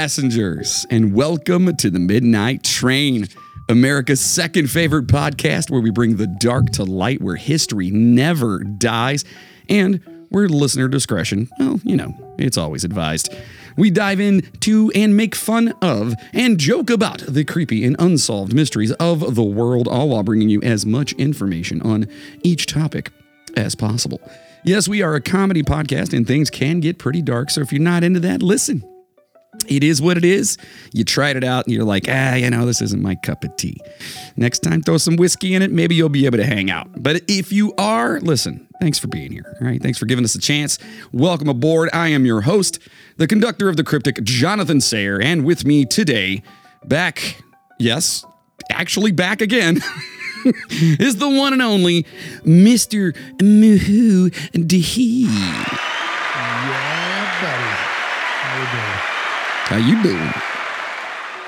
Passengers, and welcome to the Midnight Train, America's second favorite podcast where we bring the dark to light, where history never dies, and where listener discretion, well, you know, it's always advised. We dive into and make fun of and joke about the creepy and unsolved mysteries of the world, all while bringing you as much information on each topic as possible. Yes, we are a comedy podcast and things can get pretty dark, so if you're not into that, listen. It is what it is. You tried it out and you're like, ah, you know, this isn't my cup of tea. Next time, throw some whiskey in it. Maybe you'll be able to hang out. But if you are, listen, thanks for being here. All right. Thanks for giving us a chance. Welcome aboard. I am your host, the conductor of the cryptic, Jonathan Sayer. And with me today, back, yes, actually back again. is the one and only Mr. Muhu Dehe. How you doing?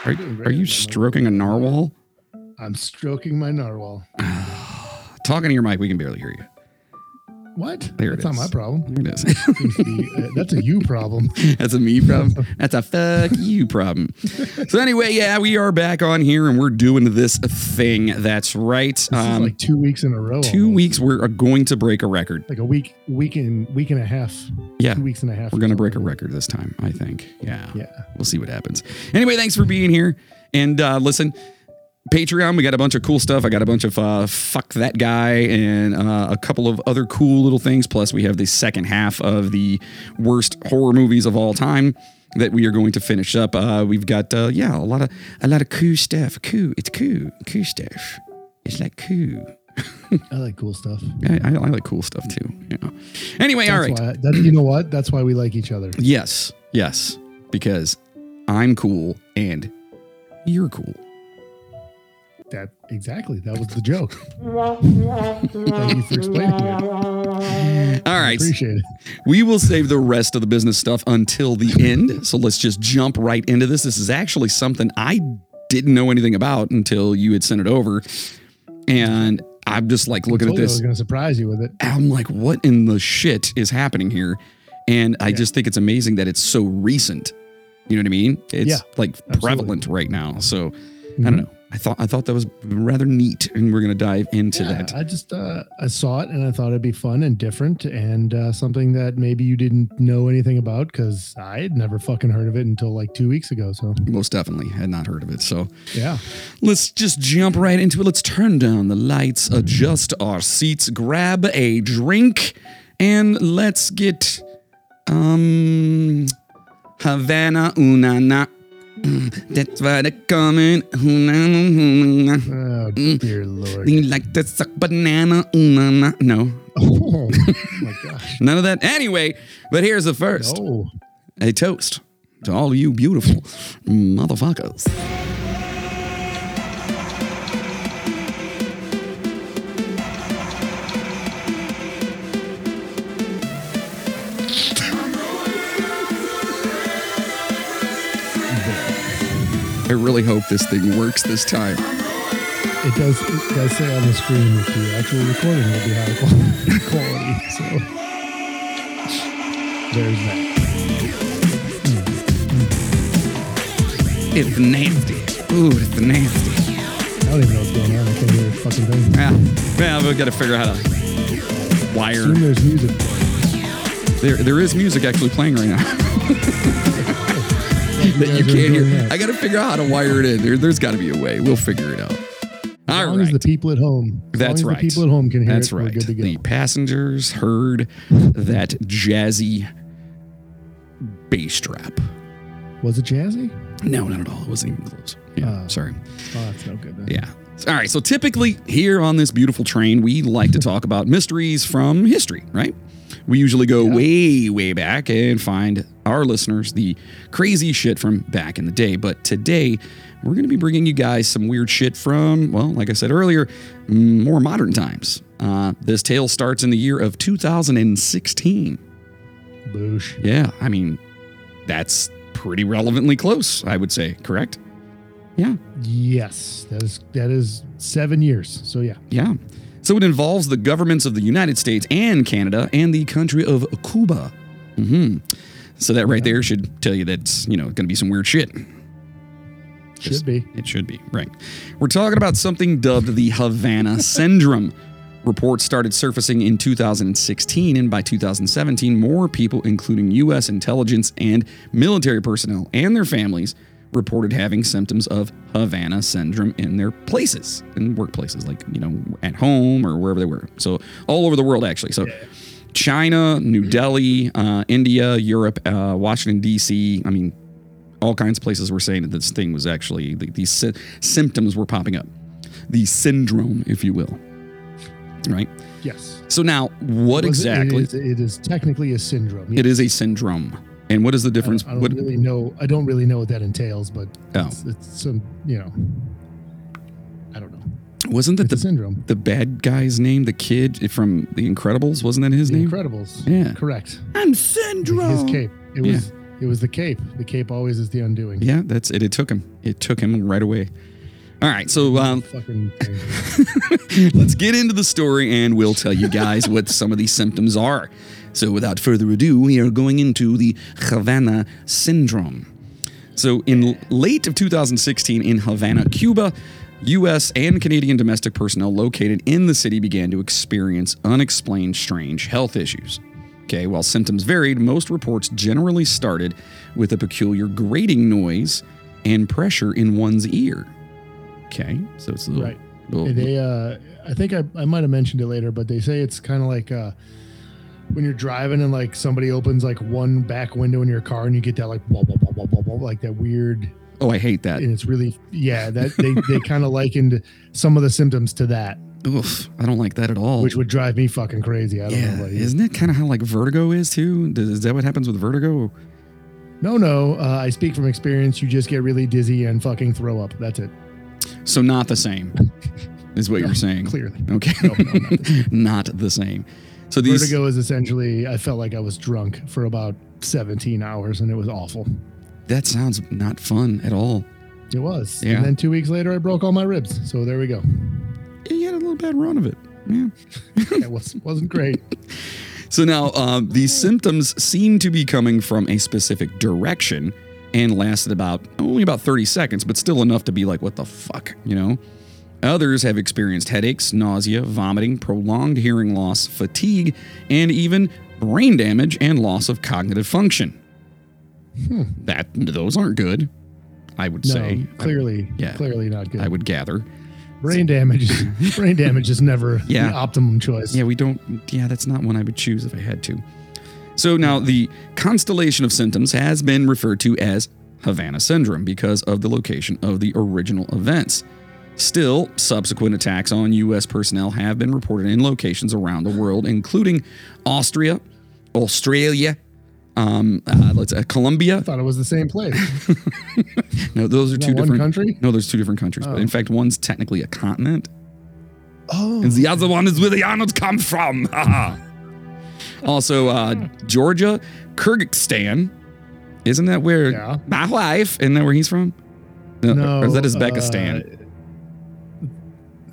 Are, doing are you stroking a narwhal? how you doing? I'm stroking my narwhal. Talking to your mic, we can barely hear you. What? There it That's not my problem. There it is. Be, uh, that's a you problem. That's a me problem. That's a fuck you problem. So anyway, yeah, we are back on here and we're doing this thing. That's right. This is Um, like two weeks in a row. two almost. weeks we're going to break a record. Like a week, week and week and a half. Yeah, Two weeks and a half. we're gonna break a record this time. I think. Yeah. Yeah. We'll see what happens. Anyway, thanks for being here. And uh, listen, Patreon, we got a bunch of cool stuff. I got a bunch of uh, fuck that guy and uh, a couple of other cool little things. Plus, we have the second half of the worst horror movies of all time that we are going to finish up. Uh, we've got uh, yeah, a lot of a lot of cool stuff. Cool, it's cool, cool stuff. It's like cool. I like cool stuff. I, I, I like cool stuff too. Yeah. Anyway, all right. That's why, that, you know what? That's why we like each other. Yes, yes, because I'm cool and you're cool. That exactly. That was the joke. Thank you for explaining it. All right. Appreciate it. We will save the rest of the business stuff until the end. So let's just jump right into this. This is actually something I didn't know anything about until you had sent it over. And I'm just like looking at Told you I this. was going to surprise you with it. I'm like, what in the shit is happening here? And I Yeah. just think it's amazing that it's so recent. You know what I mean? It's Yeah, like absolutely. prevalent right now. So I Mhm. don't know. I thought I thought that was rather neat, and we're gonna dive into Yeah, that. I just uh, I saw it and I thought it'd be fun and different and uh, something that maybe you didn't know anything about because I had never fucking heard of it until like two weeks ago. So Most definitely had not heard of it. So yeah, let's just jump right into it. Let's turn down the lights, adjust our seats, grab a drink, and let's get um Havana ooh na-na. That's why they're coming. Oh mm. dear lord, You like to suck banana? No, oh my gosh, none of that. Anyway, but here's the first. no, a toast to all you beautiful motherfuckers. I really hope this thing works this time. it does it does say on the screen that the actual recording will be high quality. quality so there's that. It's nasty. Ooh, it's nasty. I don't even know what's going on. I can't hear a fucking thing. Yeah. Well, we've got to figure out how to wire. Assume there's music. There, there is music actually playing right now that you can't hear. that. I got to figure out how to wire it in. There, there's got to be a way. We'll figure it out. As All long as the people at home. That's right. The people at home can hear That's it. right. We're good to go. The passengers heard that jazzy bass trap. Was it jazzy? No, not at all. It wasn't even close. Yeah, Oh. sorry. Oh, that's no good. Then. Yeah. All right. So typically here on this beautiful train, we like to talk about mysteries from history, right? We usually go Yeah. way, way back and find our listeners the crazy shit from back in the day. But today, we're going to be bringing you guys some weird shit from, well, like I said earlier, mm, more modern times. Uh, this tale starts in the year of 2016. Boosh. Yeah. I mean, that's pretty relevantly close, I would say, correct? Yeah. Yes, that is that is seven years. So yeah, Yeah. So it involves the governments of the United States and Canada and the country of Cuba. hmm So that right there should tell you that's, you know, going to be some weird shit. Should be. It should be, right. We're talking about something dubbed the Havana Syndrome. Reports started surfacing in 2016, and by 2017, more people, including U.S. intelligence and military personnel and their families, reported having symptoms of Havana syndrome in their places, in workplaces, like, you know, at home or wherever they were. So, all over the world, actually. So, China, New Delhi, uh, India, Europe, uh, Washington, D.C., I mean, all kinds of places were saying that this thing was actually, these sy- symptoms were popping up. The syndrome, if you will. Right? Yes. So now, what exactly? It is, it is technically a syndrome. It is a syndrome. And what is the I difference? don't, I don't what, really know. I don't really know what that entails, but Oh. it's, it's some, you know, I don't know. wasn't that It's the, syndrome. the bad guy's name? The kid from The Incredibles? Wasn't that his The name? Incredibles. Yeah. Correct. I'm syndrome. His cape. It was. It was the cape. The cape always is the undoing. Yeah, that's it. It took him. It took him right away. All right, so um, Fucking. let's get into the story and we'll tell you guys what some of these symptoms are. So, without further ado, we are going into the Havana syndrome. So, in late of 2016 in Havana, Cuba, U.S. and Canadian domestic personnel located in the city began to experience unexplained strange health issues. Okay, while symptoms varied, most reports generally started with a peculiar grating noise and pressure in one's ear. Okay, so it's a little, Right. little- They. Uh, I think I, I might have mentioned it later, but they say it's kind of like uh, when you're driving and like somebody opens like one back window in your car and you get that like wah, wah, wah, wah, wah, wah, like that weird oh, I hate that. and it's really yeah that they, they kind of likened some of the symptoms to that Oof, I don't like that at all. which would drive me fucking crazy i don't know yeah, about you. isn't it kind of how like vertigo is too? Does, is that what happens with vertigo? no no uh, i speak from experience you just get really dizzy and fucking throw up that's it So not the same, is what No, you're saying. clearly Okay, No, no, not the not the same. So these vertigo is essentially i felt like i was drunk for about 17 hours and it was awful that sounds not fun at all. it was Yeah. and then two weeks later i broke all my ribs so there we go Yeah, you had a little bad run of it. Yeah. it was wasn't great So now um, these symptoms seem to be coming from a specific direction and lasted about only about 30 seconds, but still enough to be like, what the fuck, you know? Others have experienced headaches, nausea, vomiting, prolonged hearing loss, fatigue, and even brain damage and loss of cognitive function. Hmm. That those aren't good, I would no say. clearly yeah. clearly not good I would gather. brain damage is- brain damage is never Yeah. the optimum choice Yeah, we don't. Yeah, that's not one I would choose if I had to. So now the constellation of symptoms has been referred to as Havana syndrome because of the location of the original events. Still, subsequent attacks on U.S. personnel have been reported in locations around the world, including Austria, Australia, um, uh, let's uh, Colombia. I thought it was the same place. No, those are two different country? No, there's two different countries. But Oh. in fact, one's technically a continent. Oh, And the other one is where the Arnolds come from. Also, uh, Georgia, Kyrgyzstan. Isn't that where Yeah. my wife? Isn't that where he's from? No, no. or is that Uzbekistan?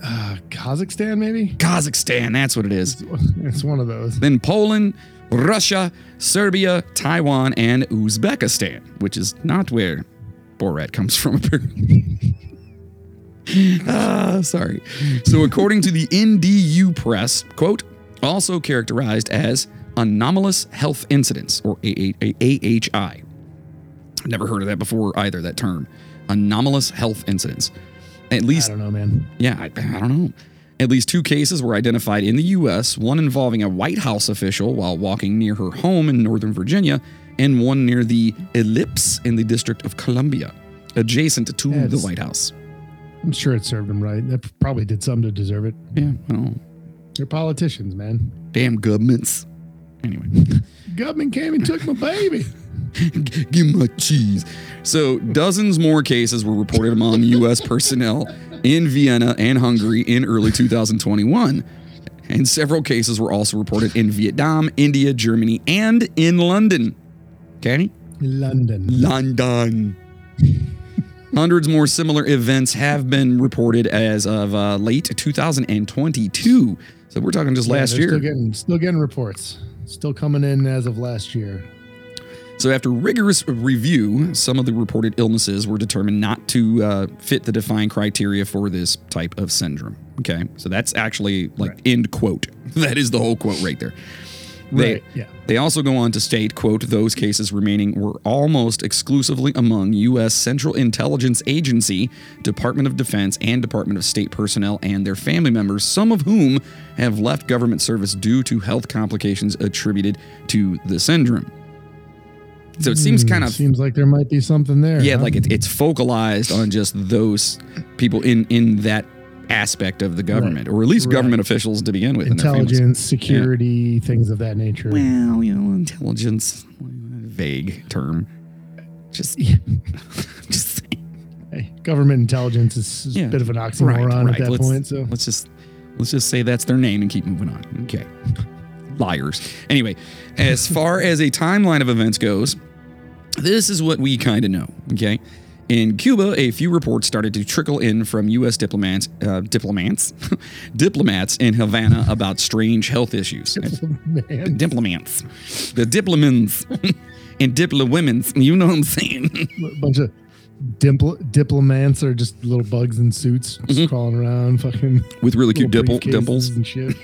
Uh, Kazakhstan, maybe. Kazakhstan, that's what it is. It's one of those. Then Poland, Russia, Serbia, Taiwan, and Uzbekistan, which is not where Borat comes from, apparently. ah, sorry. So, according to the NDU press, quote, also characterized as anomalous health incidents, or AHI. Never heard of that before either, that term. Anomalous health incidents. At I least don't know, man. yeah, I, I don't know. At least two cases were identified in the U.S., one involving a White House official while walking near her home in Northern Virginia, and one near the Ellipse in the District of Columbia, adjacent to Yeah, the White House. I'm sure it served them right. That probably did something to deserve it. Yeah, well, They're politicians, man. damn governments. Anyway, Government came and took my baby. give me my cheese. So, dozens more cases were reported among U.S. personnel in Vienna and Hungary in early 2021. And several cases were also reported in Vietnam, India, Germany, and in London. Okay? London. London. Hundreds more similar events have been reported as of uh, late 2022. So we're talking just Yeah, last year. Still getting, still getting reports. Still coming in as of last year. So, after rigorous review, some of the reported illnesses were determined not to uh, fit the defined criteria for this type of syndrome. Okay, so that's actually like end quote. That is the whole quote right there. They, Right, yeah. They also go on to state, quote, those cases remaining were almost exclusively among U.S. Central Intelligence Agency, Department of Defense, and Department of State personnel and their family members, some of whom have left government service due to health complications attributed to the syndrome. So it seems kind hmm, of seems like there might be something there. yeah, huh? like it, it's focalized on just those people in in that aspect of the government, or at least Right. government officials to begin with. and their families. intelligence, security, things of that nature. Well, you know, intelligence, vague term. Just, just saying. Hey, government intelligence is, is Yeah. a bit of an oxymoron right, at that let's, point. So let's just let's just say that's their name and keep moving on. Okay. Liars. Anyway, as far as a timeline of events goes, this is what we kind of know. Okay. In Cuba, a few reports started to trickle in from U.S. diplomats, uh, diplomats, diplomats in Havana about strange health issues. diplomats, the diplomats and diplomens. You know what I'm saying? a bunch of diplomats are just little bugs in suits just crawling around, fucking With really cute dimple, dimples. and shit.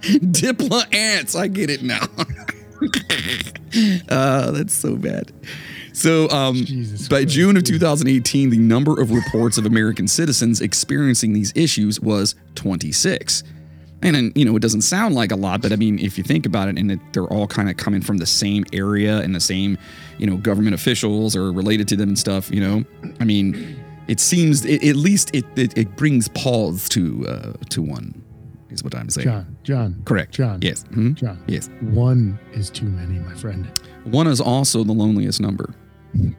Dipla ants. I get it now. Uh, that's so bad. So, um, by June of 2018, the number of reports of American citizens experiencing these issues was 26. And, then, you know, it doesn't sound like a lot, but I mean, if you think about it, and it, they're all kind of coming from the same area and the same, you know, government officials or related to them and stuff, you know, I mean, it seems, it, at least it, it, it brings pause to, uh, to one, is what I'm saying. John, John, Correct. John, Yes. Mhm. John. Yes. One is too many, my friend. One is also the loneliest number.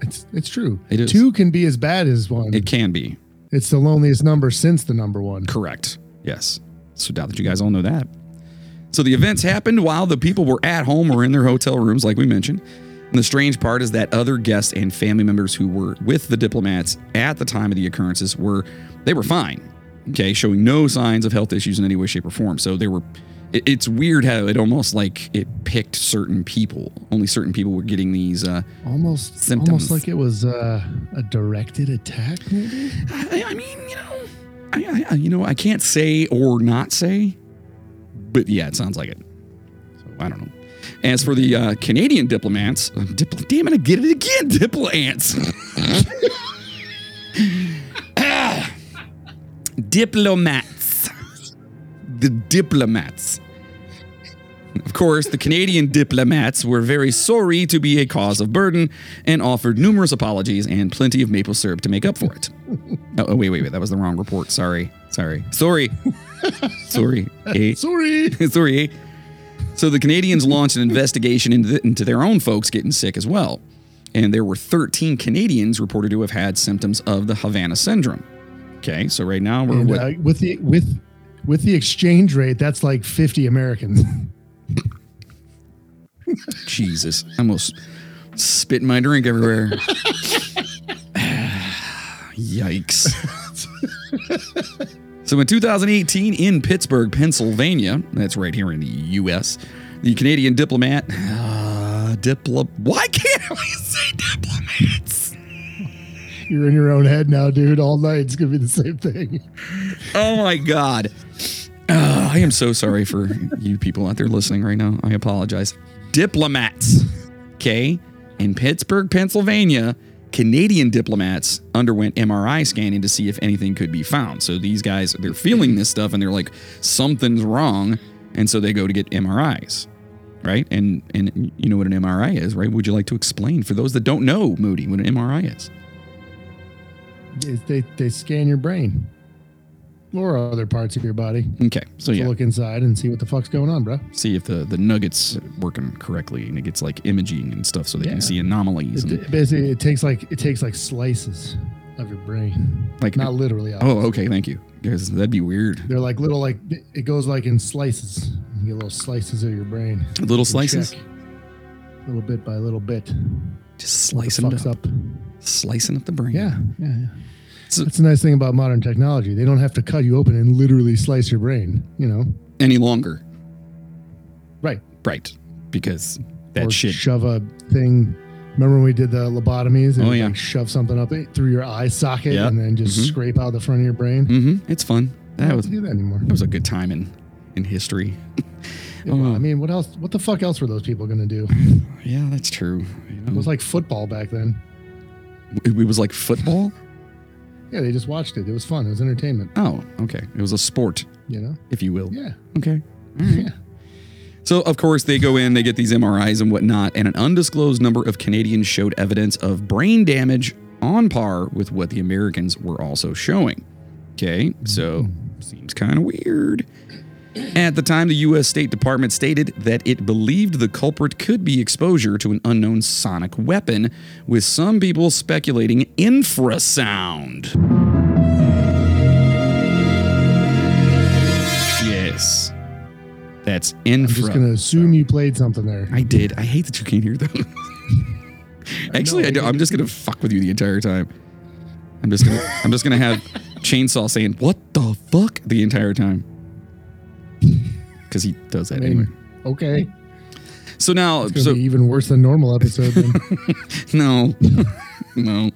It's it's true. It is. Two can be as bad as one. It can be. it's the loneliest number since the number one. Correct. Yes. So doubt that you guys all know that. So the events happened while the people were at home or in their hotel rooms, like we mentioned. And the strange part is that other guests and family members who were with the diplomats at the time of the occurrences were they were fine. Okay, showing no signs of health issues in any way, shape, or form. So they were. it- It's weird how it almost like it picked certain people. Only certain people were getting these. Uh, Almost, Symptoms. almost like it was uh, a directed attack. Maybe. I, I mean, you know, I, I, you know, I can't say or not say, but yeah, it sounds like it. So I don't know. As for the uh, Canadian diplomats, uh, dipl- damn it, I get it again, diplomats. Diplomats. The diplomats. Of course, the Canadian diplomats were very sorry to be a cause of burden and offered numerous apologies and plenty of maple syrup to make up for it. oh, oh, wait, wait, wait. That was the wrong report. Sorry. Sorry. Sorry. Sorry. Eh? Sorry. Sorry. eh? So the Canadians launched an investigation into, into their own folks getting sick as well. And there were 13 Canadians reported to have had symptoms of the Havana syndrome. Okay, so right now we're And, what, uh, with the with with the exchange rate, that's like fifty Americans. Jesus. I almost spit my drink everywhere. Yikes. so in 2018, in Pittsburgh, Pennsylvania, that's right here in the U.S., the Canadian diplomat, uh, diplo, why can't I say diplomats? You're in your own head now, dude. All night it's gonna be the same thing. Oh my God. Uh, I am so sorry for you people out there listening right now. I apologize. Diplomats, okay? In Pittsburgh, Pennsylvania, Canadian diplomats underwent MRI scanning to see if anything could be found. So these guys, they're feeling this stuff and they're like, something's wrong. And so they go to get MRIs, right? And and you know what an MRI is, right? Would you like to explain for those that don't know, Moody, what an MRI is? They they scan your brain or other parts of your body Okay, so to yeah. look inside and see what the fuck's going on, bro. see if the, the nuggets working correctly and it gets like imaging and stuff so they Yeah. can see anomalies It, and, it basically, it takes like it takes like slices of your brain, like not literally. oh obviously. okay thank you because that'd be weird They're like little like it goes like in slices. You get little slices of your brain. little You slices check little bit by little bit. Just slicing it up, up? slicing up the brain Yeah, yeah, yeah. So- That's the nice thing about modern technology. They don't have to cut you open and literally slice your brain. You know, any longer right? right because That or shit. shove a thing. Remember when we did the lobotomies? And Oh, yeah. Like shove something up through your eye socket Yep. and then just Mhm. scrape out the front of your brain. Mm-hmm. It's fun. I That don't was do that anymore. that was a good time in in history. Well, I uh-huh. mean, what else? What the fuck else were those people gonna do? Yeah, that's true. You know. It was like football back then. it, it was like football. Yeah, they just watched it. It was fun. It was entertainment. Oh, okay. It was a sport, You know? if you will. Yeah. Okay. Yeah. So, of course, they go in, they get these MRIs and whatnot, and an undisclosed number of Canadians showed evidence of brain damage on par with what the Americans were also showing. Okay, so mm-hmm. seems kind of weird. At the time, the U.S. State Department stated that it believed the culprit could be exposure to an unknown sonic weapon, with some people speculating infrasound. Yes. That's infra. I'm just gonna assume you played something there. I did. I hate that you can't hear those. Actually, I, do. I'm just gonna fuck with you the entire time. I'm just gonna. I'm just gonna have chainsaw saying "What the fuck" the entire time because he does that I anyway. okay. So now, so be even worse than normal episode. Then. no, no.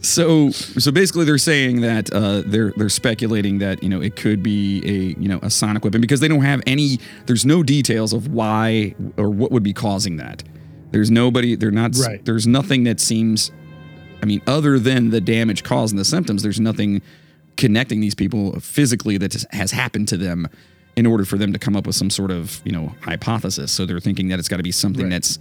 So, so basically, they're saying that uh, they're they're speculating that you know it could be a you know a sonic weapon because they don't have any. There's no details of why or what would be causing that. There's nobody. They're not. Right. There's nothing that seems. I mean, other than the damage caused and the symptoms, there's nothing connecting these people physically that has happened to them in order for them to come up with some sort of you know hypothesis. So they're thinking that it's got to be something Right. that's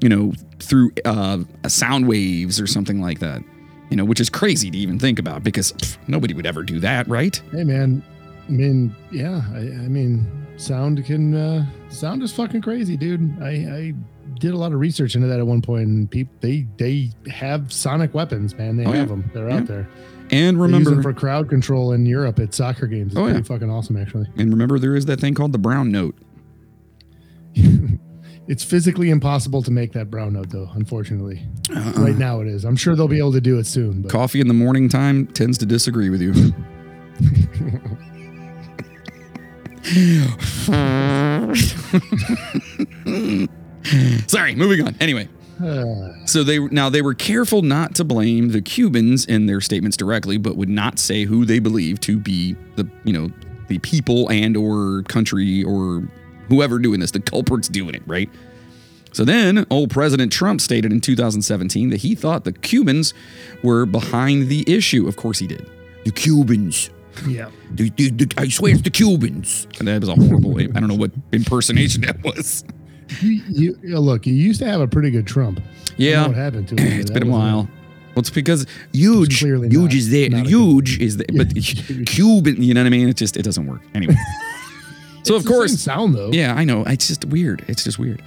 you know through uh, sound waves or something like that. You know, which is crazy to even think about because pff, nobody would ever do that, right? hey man, I mean, yeah. I, I mean, sound can uh, sound is fucking crazy, dude. I, I did a lot of research into that at one point, and people they they have sonic weapons, man. They Oh, yeah. have them. They're Yeah. out there. And They use remember, them for crowd control in Europe at soccer games. It's Oh, yeah. pretty fucking awesome, actually. and remember, there is that thing called the brown note. It's physically impossible to make that brown note, though. Unfortunately, Uh-uh. right now it is. I'm sure they'll be able to do it soon. But Coffee in the morning time tends to disagree with you. Sorry, moving on. Anyway, so they now they were careful not to blame the Cubans in their statements directly, but would not say who they believed to be the you know the people and or country or whoever doing this, the culprits doing it, right? So then, old President Trump stated in 2017 that he thought the Cubans were behind the issue. Of course, he did. The Cubans. yeah. The- the- the- I swear it's the Cubans. And that was a horrible. I don't know what impersonation that was. You, you, look, you used to have a pretty good Trump. I don't know Yeah, what happened to him? it's been a while. Well, it's because huge, clearly huge not- is there. Huge is there, but Cuban. You know what I mean? It just it doesn't work anyway. so It's of course, sound though. yeah, I know. It's just weird. It's just weird.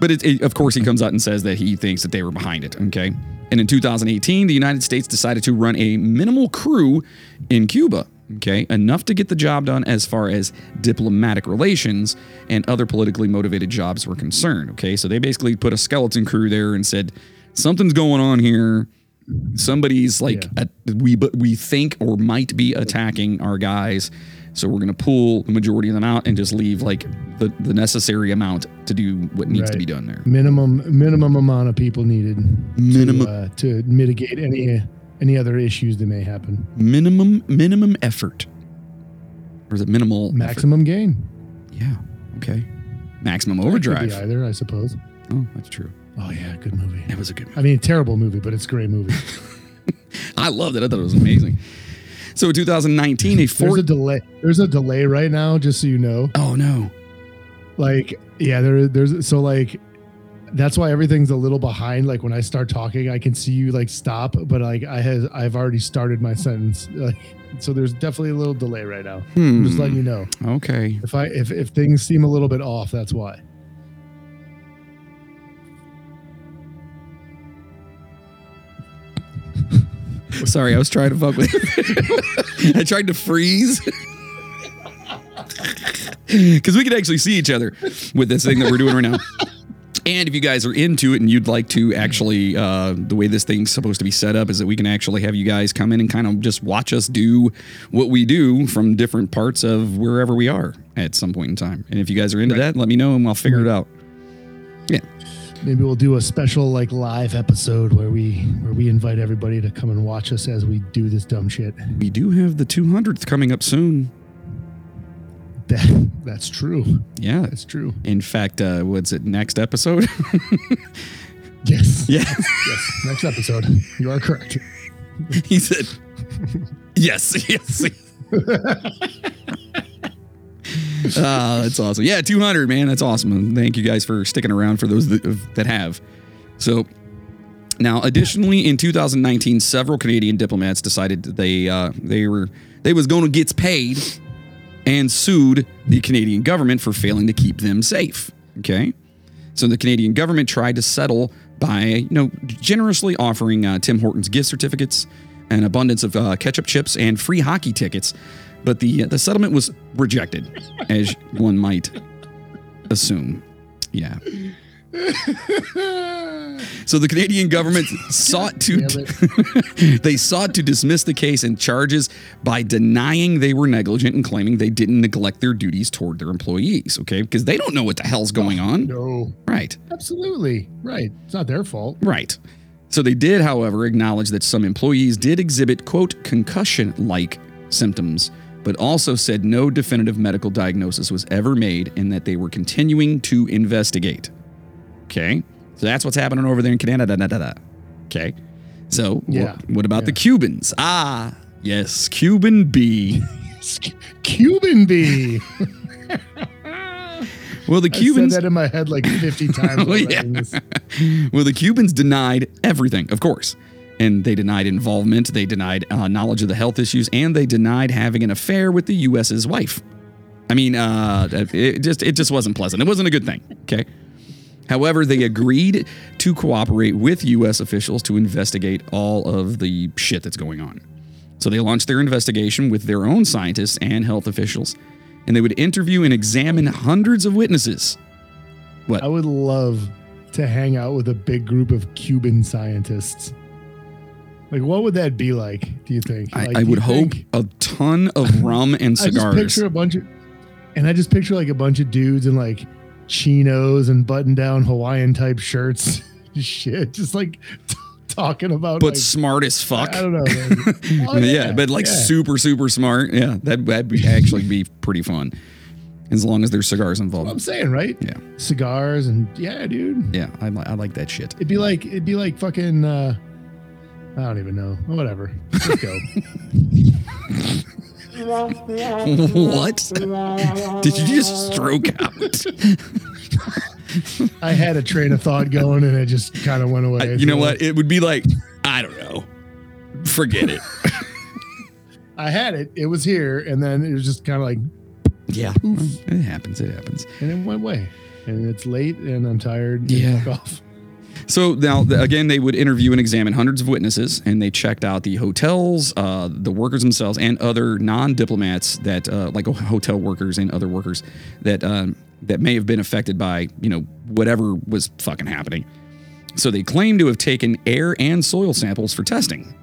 But it, it, of course, he comes out and says that he thinks that they were behind it. Okay. And in 2018, the United States decided to run a minimal crew in Cuba. Okay. Enough to get the job done as far as diplomatic relations and other politically motivated jobs were concerned. Okay. So they basically put a skeleton crew there and said, something's going on here. Somebody's like, Yeah. a, we, but we think or might be attacking our guys. So we're going to pull the majority of them out and just leave like the, the necessary amount to do what needs to be done there. Minimum minimum amount of people needed Minimum to, uh, to mitigate any any other issues that may happen. minimum minimum effort. Or is it minimal effort? Maximum gain. Yeah. Okay. Maximum That could be overdrive. either, I suppose. Oh, that's true. Oh yeah, good movie. That was a good I mean, terrible movie, but it's a great movie. I loved it. I thought it was amazing. So in 2019, a There's four a delay. There's a delay right now, just so you know. Oh no. Like, yeah, there, there's so like that's why everything's a little behind. Like when I start talking, I can see you like stop, but like I has I've already started my sentence. Like, so there's definitely a little delay right now. I'm just Hmm. letting you know. Okay. If I if if things seem a little bit off, that's why. Sorry, I was trying to fuck with I tried to freeze. Because we could actually see each other with this thing that we're doing right now. And if you guys are into it and you'd like to actually, uh, the way this thing's supposed to be set up is that we can actually have you guys come in and kind of just watch us do what we do from different parts of wherever we are at some point in time. And if you guys are into that, let me know and I'll figure it out. Yeah. Maybe we'll do a special like live episode where we where we invite everybody to come and watch us as we do this dumb shit. We do have the 200th coming up soon. That that's true. Yeah. That's true. In fact, uh, what's it? Next episode? Yes. yeah. Yes. Next episode. You are correct. he said, yes, yes. Ah, that's awesome. Yeah, 200, man. That's awesome. And thank you guys for sticking around for those that, that have. So, now, additionally, in 2019, several Canadian diplomats decided that they uh, they were they was going to get paid and sued the Canadian government for failing to keep them safe. Okay, so the Canadian government tried to settle by you know generously offering uh, Tim Hortons gift certificates, an abundance of uh, ketchup chips, and free hockey tickets, but the the settlement was rejected, as one might assume. Yeah. So the Canadian government sought to they sought to dismiss the case and charges by denying they were negligent and claiming they didn't neglect their duties toward their employees, okay? Because they don't know what the hell's going on. No. Right. Absolutely. Right. It's not their fault. Right. So they did, however, acknowledge that some employees did exhibit, quote, concussion like symptoms, but also said no definitive medical diagnosis was ever made and that they were continuing to investigate. Okay. So that's what's happening over there in Canada. Da, da, da. Okay. So Yeah. what about the Cubans? Ah, yes, Cuban B. Cuban bee. Well, the I Cubans. said that in my head like 50 times. Oh, yeah. Well, the Cubans denied everything, of course. And they denied involvement, they denied uh, knowledge of the health issues, and they denied having an affair with the U.S.'s wife. I mean, uh, it just it just wasn't pleasant. It wasn't a good thing. Okay. However, they agreed to cooperate with U.S. officials to investigate all of the shit that's going on. So they launched their investigation with their own scientists and health officials, and they would interview and examine hundreds of witnesses. What? I would love to hang out with a big group of Cuban scientists. Like, what would that be like? Do you think? I, Like, I do would hope think- a ton of rum and I just cigars. picture a bunch of, and I just picture like a bunch of dudes in like chinos and button-down Hawaiian type shirts, shit, just like t- talking about. but like, smart as fuck. I don't know. Oh, yeah, but like yeah. super, super smart. Yeah, that, that'd be actually be pretty fun. As long as there's cigars involved. I'm saying, right? Yeah. Cigars and yeah, dude. Yeah, I, li- I like that shit. It'd be like it'd be like fucking. uh I don't even know. Whatever. Let's go. what? Did you just stroke out? I had a train of thought going and it just kind of went away. I- you know what? It would be like, I don't know. Forget it. I had it. It was here, and then it was just kind of like, Yeah. It happens. It happens. and it went away. And it's late, and I'm tired. Yeah. Off. So now, again, they would interview and examine hundreds of witnesses, and they checked out the hotels, uh, the workers themselves, and other non-diplomats that, uh, like hotel workers and other workers that um, that may have been affected by, you know, whatever was fucking happening. So they claim to have taken air and soil samples for testing.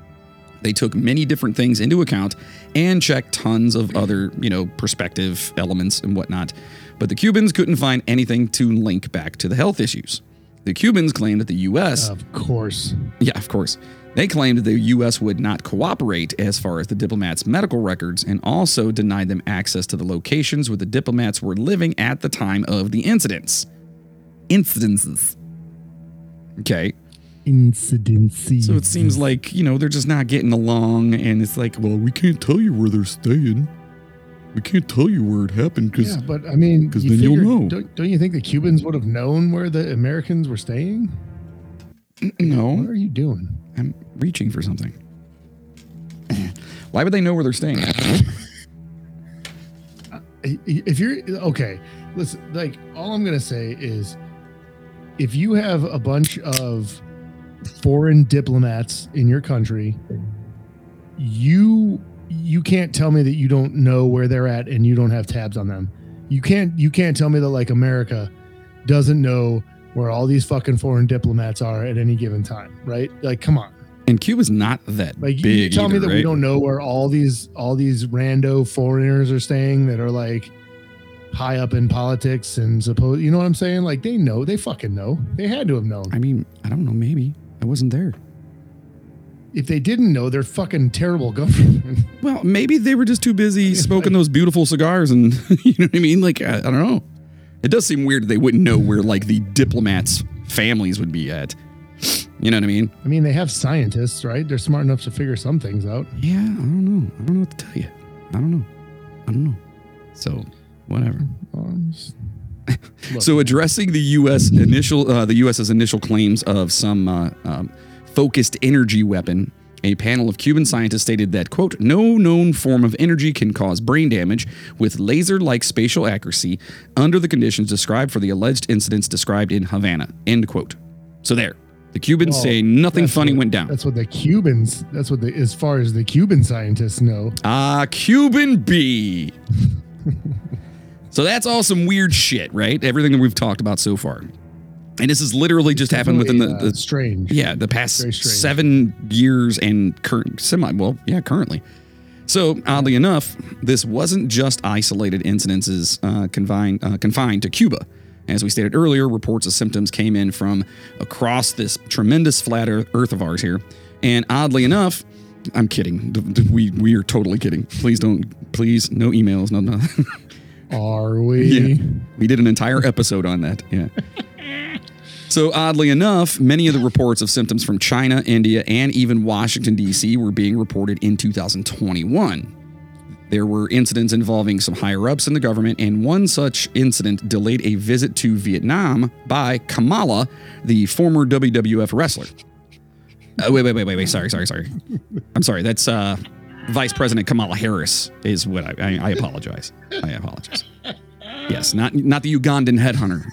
They took many different things into account and checked tons of other, you know, perspective elements and whatnot. But the Cubans couldn't find anything to link back to the health issues. The Cubans claimed that the U.S. Of course. Yeah, of course. They claimed that the U.S. would not cooperate as far as the diplomats' medical records and also denied them access to the locations where the diplomats were living at the time of the incidents. Incidences. Okay. Incidency. So it seems like, you know, they're just not getting along, and it's like, well, we can't tell you where they're staying. We can't tell you where it happened because Yeah, but I mean, 'cause you then you'll know. Don't, don't you think the Cubans would have known where the Americans were staying? No. What are you doing? I'm reaching for something. Why would they know where they're staying? Uh, if you're okay listen like all i'm gonna say is if you have a bunch of foreign diplomats in your country you you can't tell me that you don't know where they're at and you don't have tabs on them you can't you can't tell me that like america doesn't know where all these fucking foreign diplomats are at any given time right like come on And Cuba's not that like you big. tell me either, that we don't know where all these all these rando foreigners are staying that are like high up in politics and suppose you know what I'm saying? Like they know, they fucking know. They had to have known. I mean, I don't know. Maybe I wasn't there. If they didn't know, they're fucking terrible government. Well, maybe they were just too busy smoking those beautiful cigars, and you know what I mean. Like I, I don't know. It does seem weird they wouldn't know where like the diplomats' families would be at. You know what I mean? I mean, they have scientists, right? They're smart enough to figure some things out. Yeah, I don't know. I don't know what to tell you. I don't know. I don't know. So whatever. Um, So addressing the U.S. initial, uh, the U.S.'s initial claims of some uh, um, focused energy weapon, a panel of Cuban scientists stated that quote No known form of energy can cause brain damage with laser-like spatial accuracy under the conditions described for the alleged incidents described in Havana. End quote. So there, the Cubans Well, say nothing funny what- went down. That's what the Cubans. That's what the as far as the Cuban scientists know. Ah, Cuban B. so that's all some weird shit, right? Everything that we've talked about so far. And this has literally just happened within the, Definitely, uh, strange. yeah the past seven years and current semi well yeah currently. So oddly enough, this wasn't just isolated incidences uh, confined uh, confined to Cuba. As we stated earlier, reports of symptoms came in from across this tremendous flat earth earth of ours here. And oddly enough, I'm kidding. We we are totally kidding. Please don't. Please no emails. No no. Are we? Yeah. We did an entire episode on that. Yeah. So, oddly enough, many of the reports of symptoms from China, India, and even Washington, D.C. were being reported in 2021. There were incidents involving some higher ups in the government, and one such incident delayed a visit to Vietnam by Kamala, the former WWF wrestler. Uh, wait, wait, wait, wait, wait. Sorry, sorry, sorry. I'm sorry. That's uh, Vice President Kamala Harris, is what I, I, I apologize. I apologize. Yes, not not the Ugandan headhunter.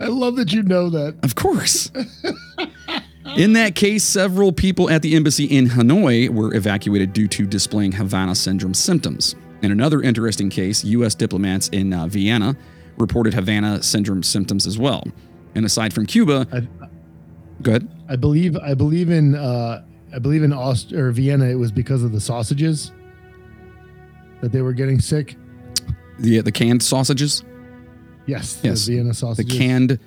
I love that you know that. Of course. In that case, several people at the embassy in Hanoi were evacuated due to displaying Havana syndrome symptoms. In another interesting case, U.S. diplomats in uh, Vienna reported Havana syndrome symptoms as well. And aside from Cuba, I, go ahead. I believe. I believe in. Uh, I believe in Aust- or Vienna. It was because of the sausages that they were getting sick. The the canned sausages, Yes. Yes. The Vienna the canned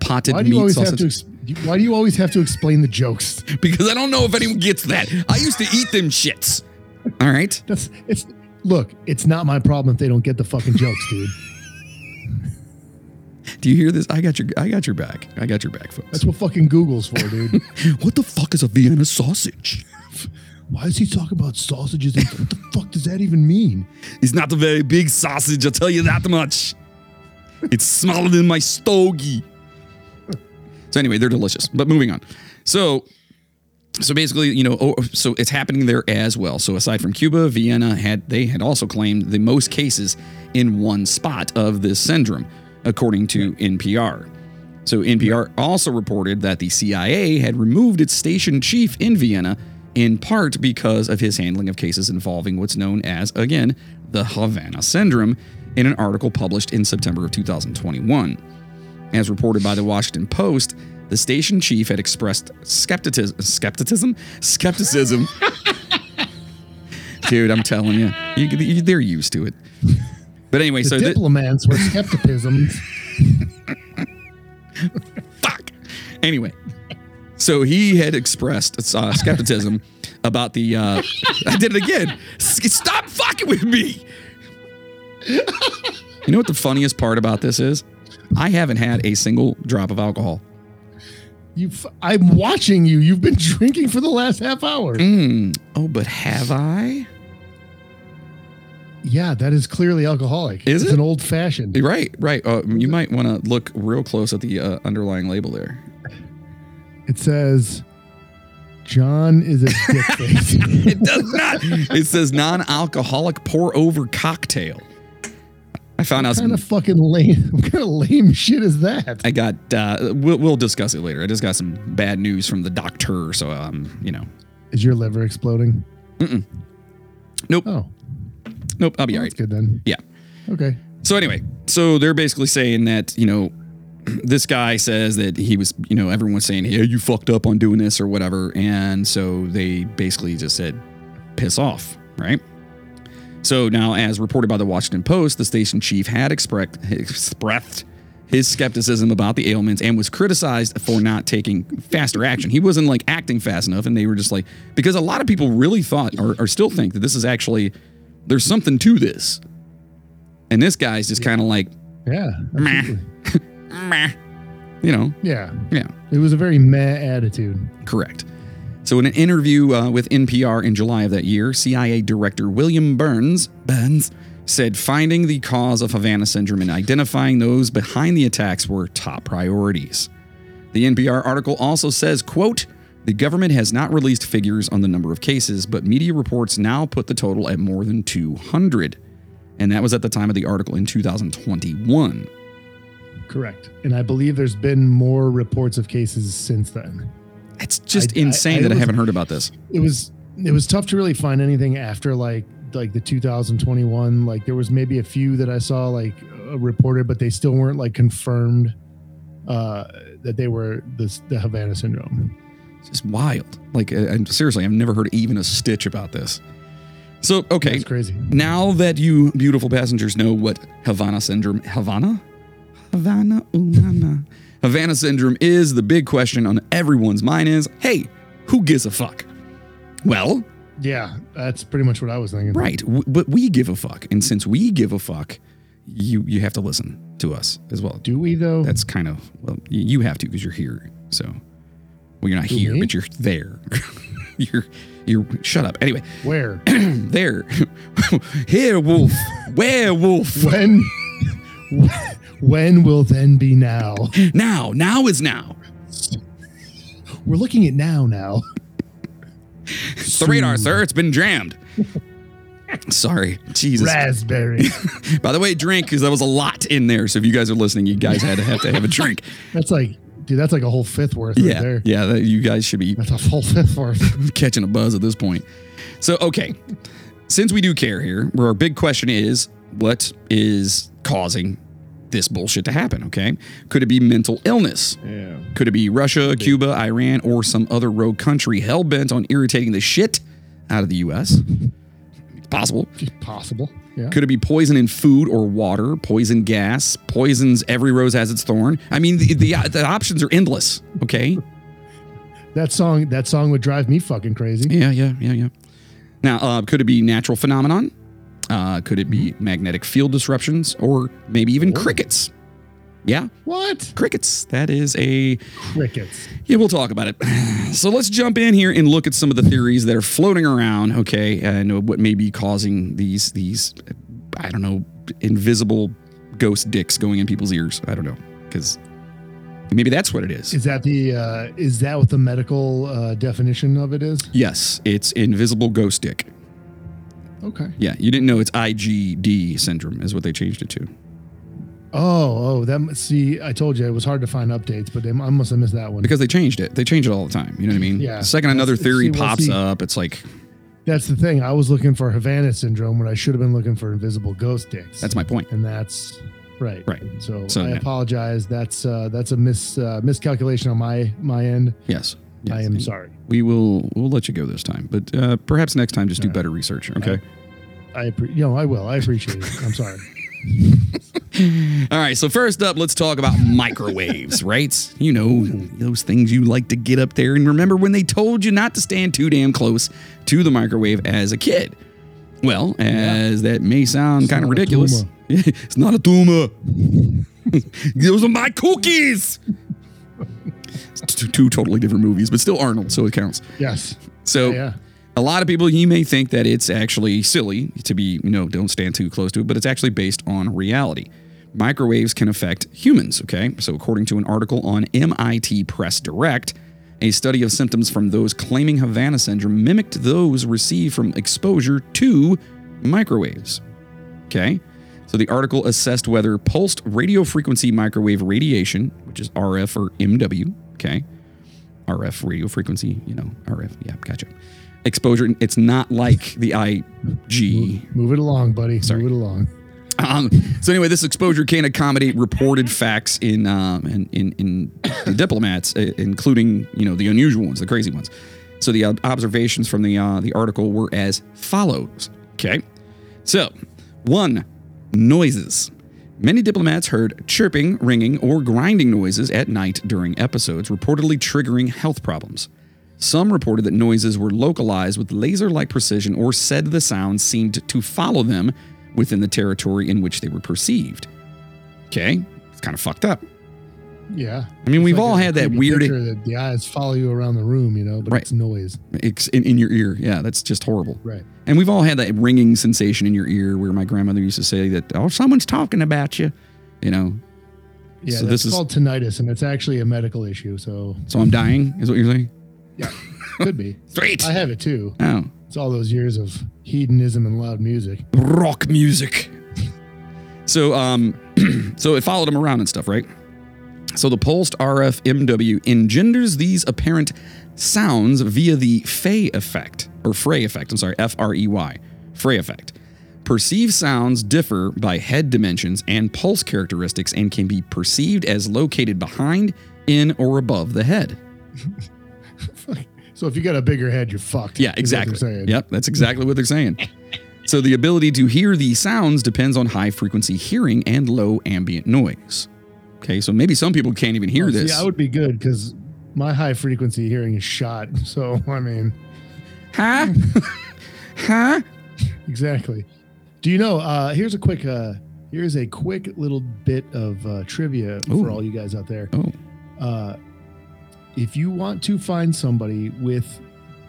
potted Why do you meat always have sausage. to? ex- Why do you always have to explain the jokes? because I don't know if anyone gets that. I used to eat them shits. All right. That's it's. Look, it's not my problem if they don't get the fucking jokes, dude. Do you hear this? I got your I got your back. I got your back, folks. That's what fucking Google's for, dude. What the fuck is a Vienna sausage? Why is he talking about sausages? What the fuck does that even mean? It's not a very big sausage, I'll tell you that much. It's smaller than my stogie. So anyway, they're delicious. But moving on. So so basically, you know, oh, so it's happening there as well. So aside from Cuba, Vienna had they had also claimed the most cases in one spot of this syndrome, according to NPR. So NPR also reported that the CIA had removed its station chief in Vienna in part because of his handling of cases involving what's known as again the Havana syndrome in an article published in September of 2021. As reported by the Washington Post, the station chief had expressed skepticism, skepticism, skepticism. Dude, I'm telling you, you, they're used to it. But anyway, The so diplomats were skepticism. fuck. Anyway, so he had expressed uh, skepticism about the. Uh, I did it again. S- Stop fucking with me. You know what the funniest part about this is? I haven't had a single drop of alcohol. You, I'm watching you. You've been drinking for the last half hour. Mm. Oh, but have I? Yeah, that is clearly alcoholic. Is it's it? an old fashioned. Right, right. Uh, you might want to look real close at the uh, underlying label there. It says, "John is a dick face." It does not. It says non-alcoholic pour-over cocktail. I found out what some kind of fucking lame? What kind of lame shit is that? I got. Uh, we'll, we'll discuss it later. I just got some bad news from the doctor, so um, you know, Is your liver exploding? nope, Oh, nope. I'll be all that's good then. Yeah. Okay. So anyway, so they're basically saying that you know, this guy says that he was, you know, everyone's saying, "Yeah, you fucked up on doing this or whatever," and so they basically just said, "Piss off," right? So now, as reported by the Washington Post, the station chief had expressed expressed his skepticism about the ailments and was criticized for not taking faster action. He wasn't like acting fast enough, and they were just like because a lot of people really thought or, or still think that this is actually there's something to this, and this guy's just kind of like Yeah. meh, meh, you know, Yeah. yeah. It was a very meh attitude. Correct. So, in an interview uh, with NPR in July of that year, CIA Director William Burns, Burns said finding the cause of Havana syndrome and identifying those behind the attacks were top priorities. The NPR article also says, quote, the government has not released figures on the number of cases, but media reports now put the total at more than 200. And that was at the time of the article in 2021. Correct. And I believe there's been more reports of cases since then. It's just I- I- insane I that I was- haven't heard about this. It was it was tough to really find anything after like like the 2021 like there was maybe a few that I saw like uh, reported but they still weren't like confirmed uh that they were this the Havana syndrome. It's just wild. Like, uh, and seriously, I've never heard even a stitch about this. So, okay, That's crazy. now that you beautiful passengers know what Havana syndrome, Havana, Havana, ooh, na, na. Havana syndrome is, the big question on everyone's mind is, hey, who gives a fuck? Well, Yeah, that's pretty much what I was thinking. right, w- but we give a fuck, and since we give a fuck, you you have to listen to us as well. Do we though? That's kind of well, you have to because you're here. So, well, you're not Who, here, me? but you're there. you're you're shut up. Anyway, Where? there, here, wolf, werewolf. when when will then be now? Now, now is now. We're looking at now now. It's the radar, sir. It's been jammed. Sorry, Jesus. Raspberry. By the way, drink because there was a lot in there. So if you guys are listening, you guys had to have to have a drink. That's like, dude, that's like a whole fifth worth right yeah, there. yeah. That, you guys should be That's a full fifth worth. catching a buzz at this point. So, okay, since we do care here, where our big question is what is causing this bullshit to happen? Okay, could it be mental illness? Yeah. Could it be Russia, Cuba, Iran, or some other rogue country hell bent on irritating the shit out of the U.S.? Possible. Possible. Yeah. Could it be poison in food or water, poison gas, poisons every rose has its thorn? I mean, the, the, the options are endless. Okay. That song that song would drive me fucking crazy. Yeah, yeah, yeah, yeah. Now, uh, could it be natural phenomenon? Uh, could it be magnetic field disruptions, or maybe even crickets? Yeah, What? crickets. That is a Crickets. yeah. We'll talk about it. So let's jump in here and look at some of the theories that are floating around. Okay, and what may be causing these these I don't know invisible ghost dicks going in people's ears. I don't know because maybe that's what it is. Is that the uh is that what the medical uh definition of it is? Yes, it's invisible ghost dick. Okay. Yeah, you didn't know it's IGD syndrome is what they changed it to. Oh, oh, that see, I told you it was hard to find updates, but they, I must have missed that one. because they changed it. They change it all the time. You know what I mean? Yeah. The second another theory see, well, pops see- up, it's like That's the thing. I was looking for Havana syndrome when I should have been looking for invisible ghost dicks. that's my point. and that's right. Right. So, So, I yeah. apologize. That's uh that's a mis uh, miscalculation on my my end. Yes. yes. I am And sorry. We will we'll let you go this time, but uh, perhaps next time just do Yeah. better research. Okay. I appre- you know I will. I appreciate it. I'm sorry. All right. So first up, let's talk about microwaves. Right? You know those things you like to get up there and remember when they told you not to stand too damn close to the microwave as a kid. Well, as that may sound It's kind of ridiculous, it's not a tumor. Those are my cookies. Two, two totally different movies, but still Arnold, so it counts. Yes. So Yeah. a lot of people you may think that it's actually silly to be, you know, don't stand too close to it, but it's actually based on reality. Microwaves can affect humans, okay? So according to an article on MIT Press Direct, a study of symptoms from those claiming Havana syndrome mimicked those received from exposure to microwaves. Okay? So the article assessed whether pulsed radio frequency microwave radiation, which is RF or MW, okay? RF radio frequency, you know, RF, yeah, gotcha. Exposure, it's not like the IG. Move it along, buddy. Sorry. Move it along. Um, so anyway, this exposure can accommodate reported facts in um, in, in, in the diplomats, including you know the unusual ones, the crazy ones. So the observations from the uh, the article were as follows. Okay, So, one, noises. Many diplomats heard chirping, ringing, or grinding noises at night during episodes, reportedly triggering health problems. Some reported that noises were localized with laser like precision or said the sounds seemed to follow them within the territory in which they were perceived. Okay, it's kind of fucked up. Yeah. I mean, It's we've like all had that weird that the eyes follow you around the room, you know, but Right. it's noise. ex- in, in your ear. Yeah, that's just horrible. Right. And we've all had that ringing sensation in your ear where my grandmother used to say that, oh, someone's talking about you, you know. Yeah, So that's this is- called tinnitus, and it's actually a medical issue. So So I'm dying, is what you're saying? yeah, could be. Sweet. I have it too. Oh, It's all those years of hedonism and loud music. rock music. So, um, so it followed him around and stuff, right? So the pulsed RF MW engenders these apparent sounds via the Fey effect or Frey effect. I'm sorry, F R E Y, Frey effect. Perceived sounds differ by head dimensions and pulse characteristics and can be perceived as located behind, in, or above the head. So if you got a bigger head, you're fucked. Yeah, exactly. Yep, that's exactly what they're saying. So the ability to hear these sounds depends on high frequency hearing and low ambient noise. Okay, so maybe some people can't even hear Oh, this. See, I would be good because my high frequency hearing is shot. So I mean, huh? huh? exactly. Do you know? Uh, here's a quick. Uh, here's a quick little bit of uh, trivia Ooh. for all you guys out there. Oh, uh, if you want to find somebody with,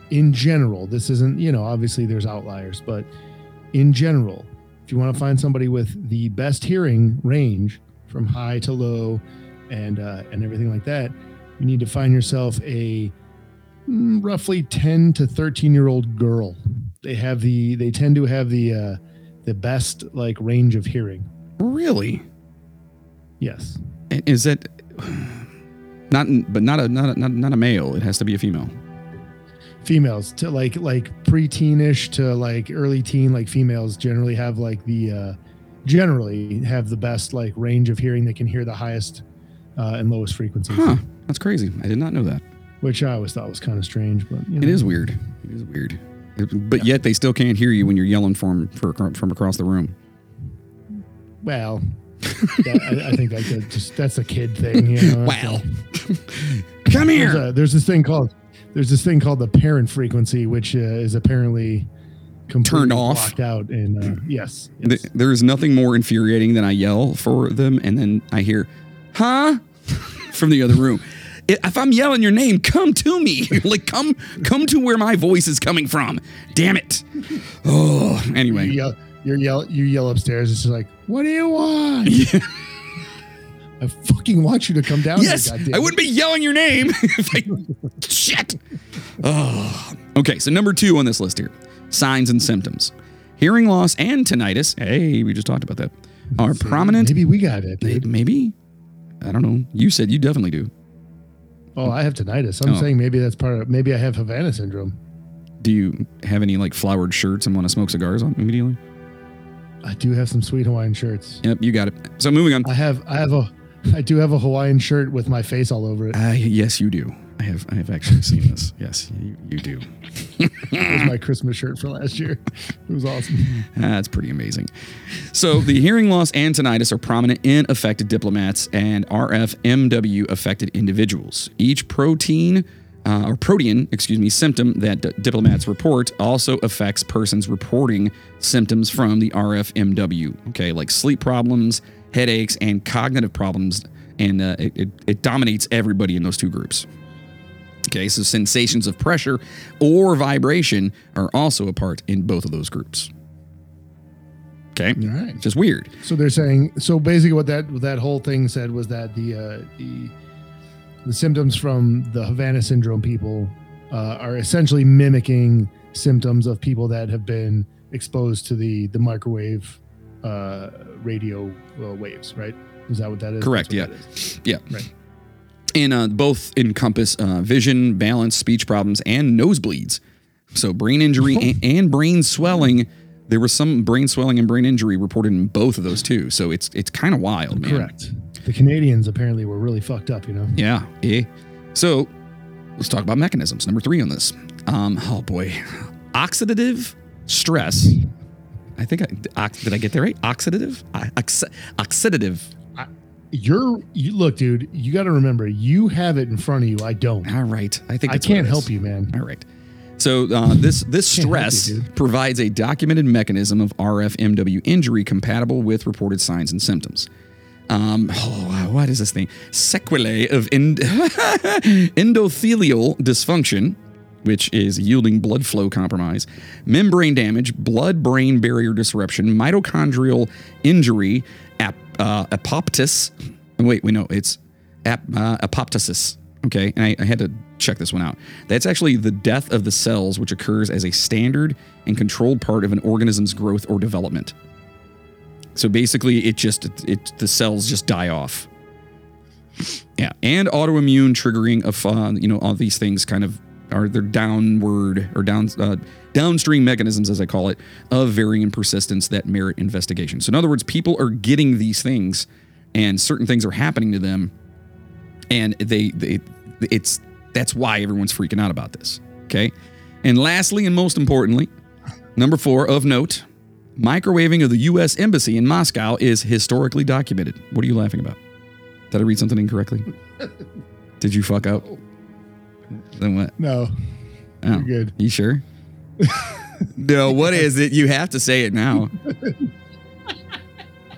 in general, this isn't, you know, obviously there's outliers, but in general, if you want to find somebody with the best hearing range from high to low and, uh, and everything like that, you need to find yourself a roughly 10 to 13 year old girl. They have the, they tend to have the, uh, the best like range of hearing. really? Yes. Is it not? But not a not a, not, not a male. It has to be a female. females to like like pre-teenish to like early teen like females generally have like the uh generally have the best like range of hearing they can hear the highest uh and lowest frequencies Huh? That's crazy. I did not know that. Which i always thought was kind of strange but you know. It is weird. It is weird. But yet they still can't hear you when you're yelling from for, from across the room. well that, I, I think that's a, just that's a kid thing you know Well, come there's, here. a, there's this thing called there's this thing called the parent frequency which uh, is apparently Turned off. blocked out and uh, yes, yes. there is nothing more infuriating than I yell for them and then I hear, huh? from the other room. If I'm yelling your name, come to me. like come come to where my voice is coming from. Damn it. Oh, you anyway. yell, you yell, you yell upstairs. It's just like, what do you want? I fucking want you to come down. Yes, here. I wouldn't be yelling your name. if I, shit. Oh. Okay, so number two on this list here signs and symptoms. Hearing loss and tinnitus, hey, we just talked about that, are See, prominent. Maybe we got it, dude. Maybe? I don't know. You said you definitely do. Oh, I have tinnitus. I'm Oh. saying maybe that's part of. Maybe I have Havana syndrome. Do you have any like flowered shirts and want to smoke cigars on immediately? I do have some sweet Hawaiian shirts. Yep, you got it. So moving on. I have. I have a. I do have a Hawaiian shirt with my face all over it. Uh, yes, you do. I have. I have actually seen this. Yes, you, you do. It was my Christmas shirt for last year. It was awesome. That's pretty amazing. So the hearing loss and tinnitus are prominent in affected diplomats and RFMW affected individuals. Each protein uh, or protein, excuse me, symptom that d- diplomats report also affects persons reporting symptoms from the RFMW. Okay, like sleep problems, headaches, and cognitive problems, and uh, it, it, it dominates everybody in those two groups. Okay, so sensations of pressure or vibration are also a part in both of those groups. Okay, All right. just weird. So they're saying. So basically, what that what that whole thing said was that the uh, the the symptoms from the Havana syndrome people uh, are essentially mimicking symptoms of people that have been exposed to the the microwave uh, radio uh, waves. Right? Is that what that is? Correct, yeah. that is. Yeah. Right. And uh, both encompass uh, vision, balance, speech problems, and nosebleeds. So brain injury and, and brain swelling. There was some brain swelling and brain injury reported in both of those too. So it's it's kind of wild, man. Correct. The Canadians apparently were really fucked up. You know. Yeah. Eh. So let's talk about mechanisms. Number three on this. Um, oh boy, oxidative stress. I think I did I get that right? Oxidative, oxidative. You're you look, dude. You got to remember, you have it in front of you. I don't. All right, I think I that's what it can't help you, man. All right. So uh, this this Can't you, stress provides a documented mechanism of RFMW injury compatible with reported signs and symptoms. Um, oh, what is this thing? Sequelae of end- endothelial dysfunction, which is yielding blood flow compromise, membrane damage, blood-brain barrier disruption, mitochondrial injury, ap- uh, apoptis. Wait, we know it's ap- uh, apoptosis. Okay, and I, I had to check this one out. That's actually the death of the cells, which occurs as a standard and controlled part of an organism's growth or development. So basically, it just it the cells just die off. Yeah, and autoimmune triggering of uh, you know all these things kind of are their downward or down uh, downstream mechanisms, as I call it, of varying persistence that merit investigation. So in other words, people are getting these things, and certain things are happening to them, and they, they it's that's why everyone's freaking out about this. Okay, and lastly, and most importantly, number four of note, microwaving of the U.S. embassy in Moscow is historically documented. What are you laughing about? Did I read something incorrectly? Did you fuck up? Then what? No, Oh, you're good. You sure? no, what is it? You have to say it now.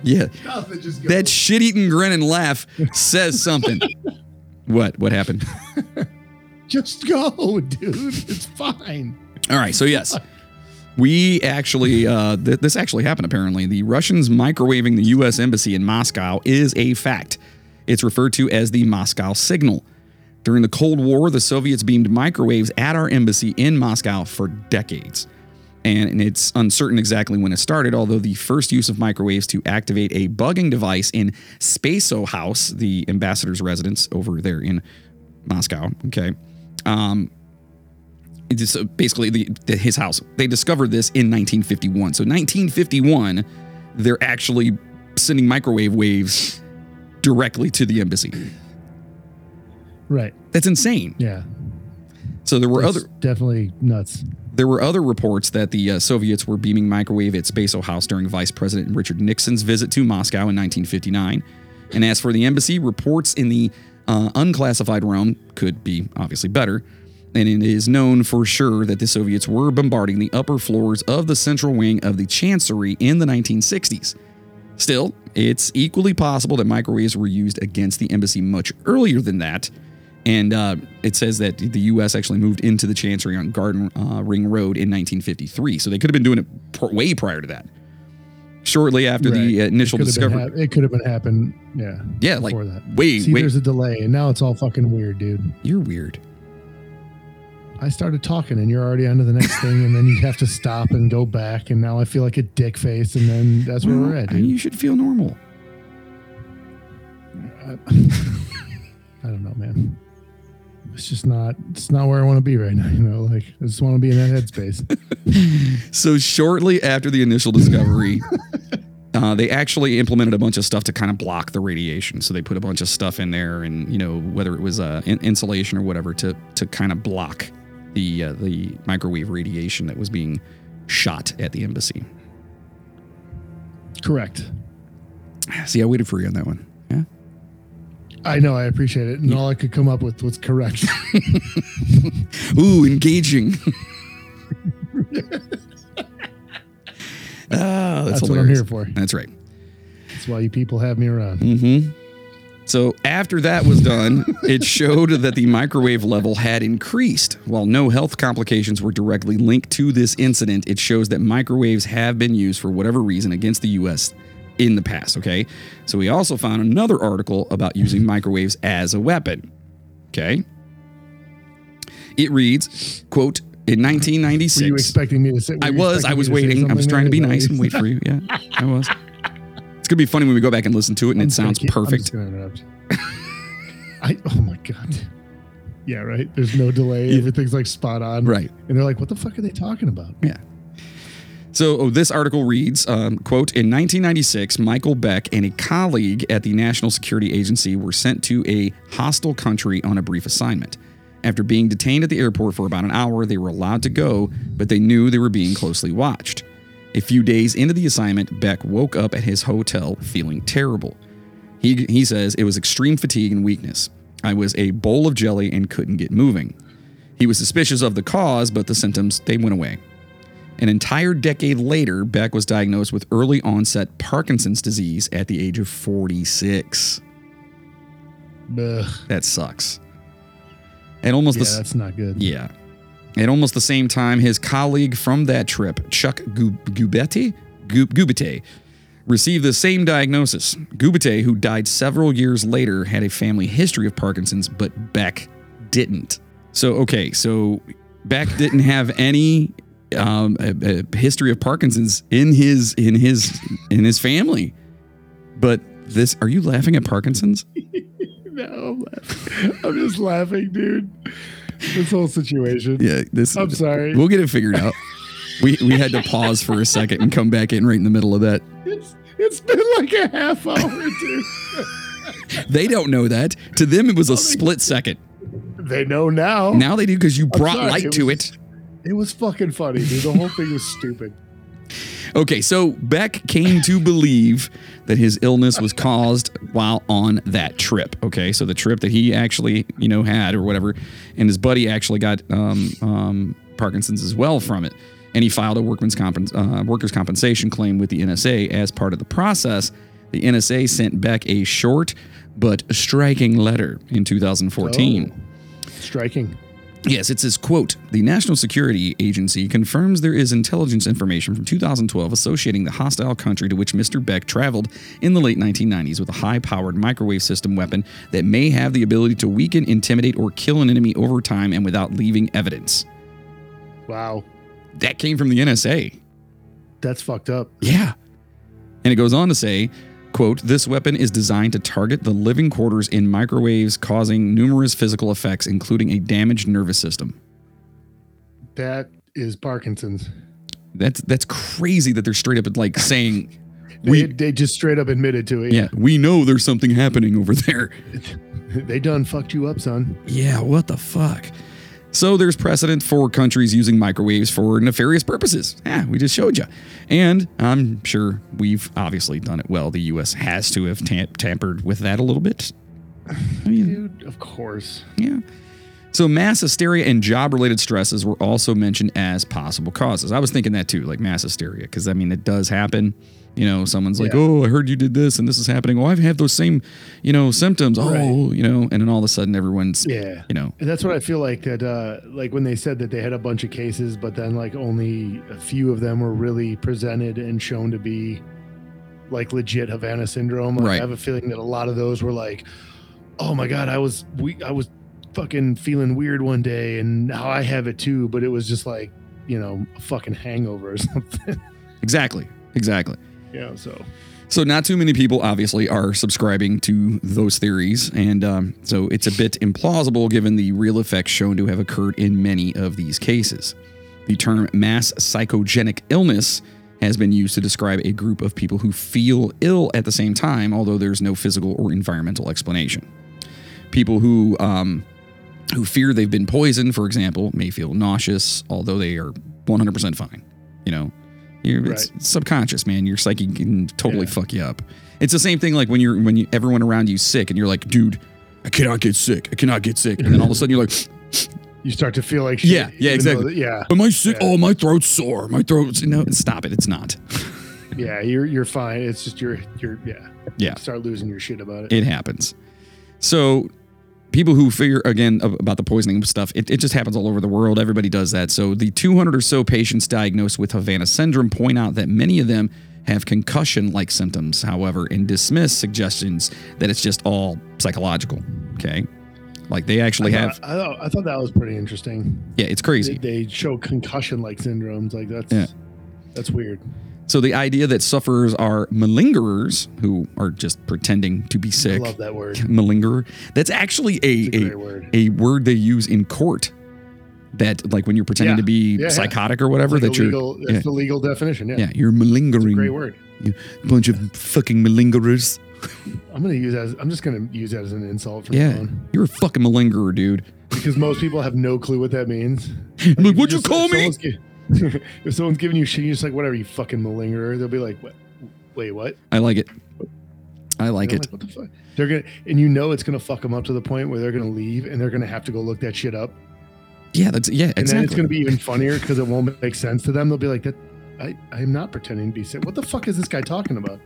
Yeah, that shit-eating grin and laugh says something. what? What happened? just go, dude. It's fine. All right, so yes, we actually uh, th- this actually happened. Apparently, the Russians microwaving the U.S. embassy in Moscow is a fact. It's referred to as the Moscow signal. During the Cold War, the Soviets beamed microwaves at our embassy in Moscow for decades. And it's uncertain exactly when it started, although the first use of microwaves to activate a bugging device in Spaso House, the ambassador's residence over there in Moscow, okay, um, it is uh, basically the, the, his house. They discovered this in 1951. So 1951, they're actually sending microwave waves directly to the embassy. Right. That's insane. Yeah. So there were That's other definitely nuts. there were other reports that the uh, Soviets were beaming microwave at Spaso House during Vice President Richard Nixon's visit to Moscow in 1959. And as for the embassy, reports in the uh, unclassified realm could be obviously better. And it is known for sure that the Soviets were bombarding the upper floors of the central wing of the Chancery in the 1960s. Still, it's equally possible that microwaves were used against the embassy much earlier than that. And uh, it says that the U.S. actually moved into the Chancery on Garden uh, Ring Road in 1953. So they could have been doing it pr- way prior to that. Shortly after the uh, initial it could have been discovery. hap- it could have been happen. Yeah. yeah, like, before that. wait, See, wait. there's a delay, and now it's all fucking weird, dude. You're weird. I started talking, and you're already on to the next thing, and then you have to stop and go back, and now I feel like a dick face, and then that's where we're at, I dude. you should feel normal. I don't know, man. It's just not. It's not where I want to be right now. You know, like I just want to be in that headspace. So shortly after the initial discovery, uh, they actually implemented a bunch of stuff to kind of block the radiation. So they put a bunch of stuff in there, and you know whether it was uh, in- insulation or whatever to to kind of block the uh, the microwave radiation that was being shot at the embassy. Correct. See, I waited for you on that one. I know. I appreciate it, and all I could come up with was correct. Ooh, engaging. Ah, that's, That's what I'm here for. That's right. That's why you people have me around. Mm-hmm. So after that was done, it showed that the microwave level had increased. While no health complications were directly linked to this incident, it shows that microwaves have been used for whatever reason against the U.S. in the past. Okay. So we also found another article about using microwaves as a weapon. Okay. It reads, quote, in Were you 1996. expecting me to say? I was. I was me to say waiting. I was trying to be nice and wait for you. Yeah, I was. It's gonna be funny when we go back and listen to it and I'm it sounds keep- perfect. just gonna interrupt. I oh my god. Yeah, right. There's no delay. Yeah. Everything's like spot on. Right. And they're like, "What the fuck are they talking about?" Yeah. So oh, this article reads, um, quote, in 1996, Michael Beck and a colleague at the National Security Agency were sent to a hostile country on a brief assignment. After being detained at the airport for about an hour, they were allowed to go, but they knew they were being closely watched. A few days into the assignment, Beck woke up at his hotel feeling terrible. He, he says it was extreme fatigue and weakness. I was a bowl of jelly and couldn't get moving. He was suspicious of the cause, but the symptoms they went away. An entire decade later, Beck was diagnosed with early onset Parkinson's disease at the age of 46. Ugh. That sucks. And almost Yeah, the that's not good. yeah. At almost the same time, his colleague from that trip, Chuck Gu- Gubete, Gubete, received the same diagnosis. Gubete, who died several years later, had a family history of Parkinson's, but Beck didn't. So, okay, so Beck didn't have any um, a, a history of Parkinson's in his in his in his family, but this. Are you laughing at Parkinson's? No, I'm laughing. I'm just laughing, dude. This whole situation. Yeah, this. I'm sorry. We'll get it figured out. We we had to pause for a second and come back in right in the middle of that. It's, it's been like a half hour, dude. They don't know that. To them, it was a split second. They know now. Now they do because you brought sorry, light it to was- it. It was fucking funny, dude. The whole thing was stupid. Okay, so Beck came to believe that his illness was caused while on that trip. Okay, so the trip that he actually, you know, had or whatever, and his buddy actually got um, um, Parkinson's as well from it, and he filed a workman's compens- uh, workers' compensation claim with the NSA as part of the process. The NSA sent Beck a short but striking letter in 2014. Striking. Yes, it says, quote, the National Security Agency confirms there is intelligence information from 2012 associating the hostile country to which Mr. Beck traveled in the late 1990s with a high-powered microwave system weapon that may have the ability to weaken, intimidate, or kill an enemy over time and without leaving evidence. Wow. That came from the NSA. That's fucked up. Yeah. And it goes on to say, quote, this weapon is designed to target the living quarters in microwaves, causing numerous physical effects, including a damaged nervous system. That is Parkinson's. That's that's crazy that they're straight up like saying They, we they just straight up admitted to it. yeah, we know there's something happening over there. They done fucked you up, son. Yeah, what the fuck? So there's precedent for countries using microwaves for nefarious purposes. Yeah, we just showed you. And I'm sure we've obviously done it well. The US has to have tam- tampered with that a little bit. I mean, Dude, of course. yeah. So mass hysteria and job-related stresses were also mentioned as possible causes. I was thinking that too, like mass hysteria, because I mean it does happen. You know, someone's like, "Oh, I heard you did this, and this is happening. Oh, I've had those same, you know, symptoms. Oh, Right. you know," and then all of a sudden everyone's, Yeah. you know, And that's what I feel like that uh like when they said that they had a bunch of cases, but then like only a few of them were really presented and shown to be like legit Havana syndrome. Like, Right. I have a feeling that a lot of those were like, oh my god, I was we I was fucking feeling weird one day and now I have it too, but it was just like, you know, a fucking hangover or something. exactly, exactly. Know, so So not too many people obviously are subscribing to those theories, and um, so it's a bit implausible given the real effects shown to have occurred in many of these cases. The term mass psychogenic illness has been used to describe a group of people who feel ill at the same time, although there's no physical or environmental explanation. People who um, who fear they've been poisoned, for example, may feel nauseous, although they are 100% fine. You know, you're, it's subconscious, man. Your psyche can totally Yeah. fuck you up. It's the same thing like when you're when you everyone around you's sick and you're like, dude, I cannot get sick. I cannot get sick. And then all of a sudden you're like, you start to feel like shit, Yeah, yeah, exactly. though yeah. am I sick? Yeah. Oh, my throat's sore. My throat's no. Stop it. It's not. Yeah, you're you're fine. It's just you're you're yeah. Yeah. Start losing your shit about it. It happens. So people who figure again about the poisoning stuff, it, it just happens all over the world. Everybody does that. So the 200 or so patients diagnosed with Havana syndrome point out that many of them have concussion-like symptoms, however, and dismiss suggestions that it's just all psychological. Okay. Like they actually I have, I, thought, I thought that was pretty interesting. yeah, it's They, crazy. they show concussion like syndromes. Like that's Yeah. that's weird. So the idea that sufferers are malingerers who are just pretending to be I sick, love that word. malingerer, that's actually a, a a word. a word they use in court that like when you're pretending Yeah. to be Yeah, yeah. psychotic or whatever Like that you're legal, that's yeah. the legal definition. Yeah, yeah you're malingering great word. you bunch of fucking malingerers I'm gonna use that. As, I'm just gonna use that as an insult from yeah you're a fucking malingerer dude because most people have no clue what that means. I'm like what'd you Just- call me if someone's giving you shit, you're just like, whatever, you fucking malingerer. They'll be like, what? Wait, what? I like it. I like it. I'm what the fuck? They're gonna, and you know it's gonna fuck them up to the point where they're gonna leave and they're gonna have to go look that shit up, Yeah, that's yeah, and then it's gonna be even funnier because it won't make sense to them. They'll be like, that. I, I'm not pretending to be sick. What the fuck is this guy talking about?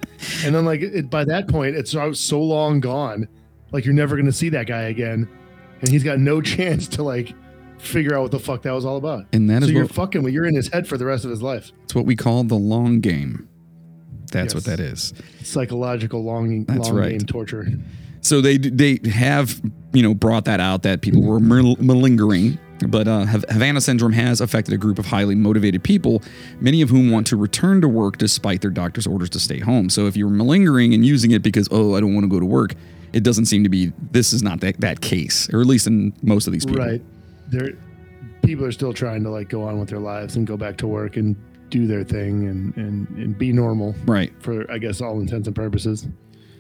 And then like it, by that point, it's so so long gone, like you're never gonna see that guy again, and he's got no chance to like figure out what the fuck that was all about. and that so is you're what, fucking with you're in his head for the rest of his life. it's what we call the long game. That's what that is. Psychological long That's long right. game torture. So they they have you know brought that out that people were malingering, but uh, Havana syndrome has affected a group of highly motivated people, many of whom want to return to work despite their doctor's orders to stay home. So if you're malingering and using it because oh I don't want to go to work, it doesn't seem to be this is not that that case, or at least in most of these people. Right. There people are still trying to like go on with their lives and go back to work and do their thing and and, and be normal Right. for I guess all intents and purposes.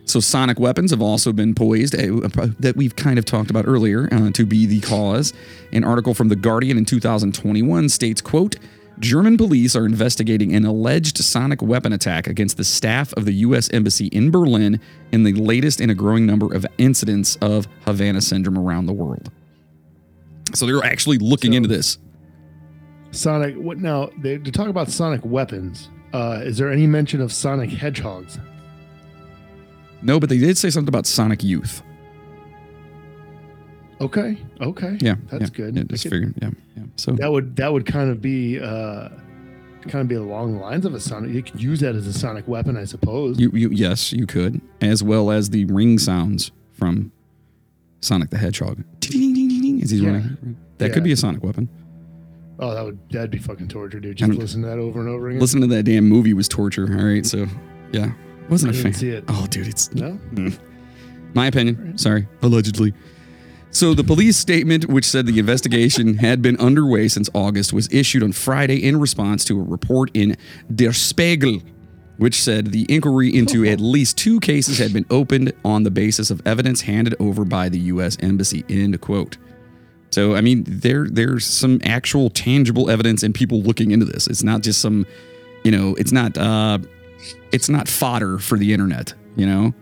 So sonic weapons have also been poised uh, that we've kind of talked about earlier uh, to be the cause. An article from the Guardian in 2021 states, "quote German police are investigating an alleged sonic weapon attack against the staff of the U.S. Embassy in Berlin in the latest in a growing number of incidents of Havana syndrome around the world." So they're actually looking So- into this. Sonic what now they to talk about sonic weapons. Uh, is there any mention of sonic hedgehogs? No, but they did say something about sonic youth. Okay. Okay. Yeah, That's yeah, good. Yeah, just figured. Yeah, yeah. So That would that would kind of be uh kind of be along the lines of a sonic. You could use that as a sonic weapon, I suppose. You, you, yes, you could, as well as the ring sounds from Sonic the Hedgehog. Ding-ding-ding-ding-ding As he's Yeah. running. That Yeah. could be a Sonic weapon. oh, that would that'd be fucking torture, dude. Just listen to that over and over again. Listen to that damn movie was torture. All right, so yeah, wasn't I a fan. see it. Oh, dude, it's No. Mm. my opinion. Sorry, allegedly. So the police statement, which said the investigation had been underway since August, was issued on Friday in response to a report in Der Spiegel, which said the inquiry into at least two cases had been opened on the basis of evidence handed over by the U.S. Embassy. End quote. So I mean, there there's some actual tangible evidence and people looking into this. It's not just some, you know, it's not uh, it's not fodder for the internet. You know.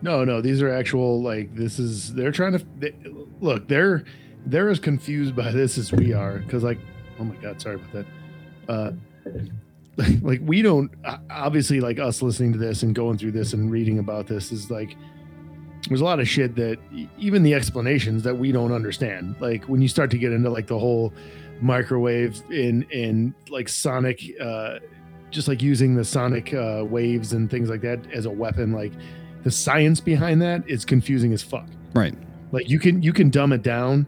No, no, these are actual like this is they're trying to they, look. They're they're as confused by this as we are because like oh my god, sorry about that. Uh, like we don't obviously like us listening to this and going through this and reading about this is like there's a lot of shit that even the explanations that we don't understand. Like when you start to get into like the whole microwave in in like sonic uh just like using the sonic uh waves and things like that as a weapon like the science behind that is confusing as fuck Right. like you can you can dumb it down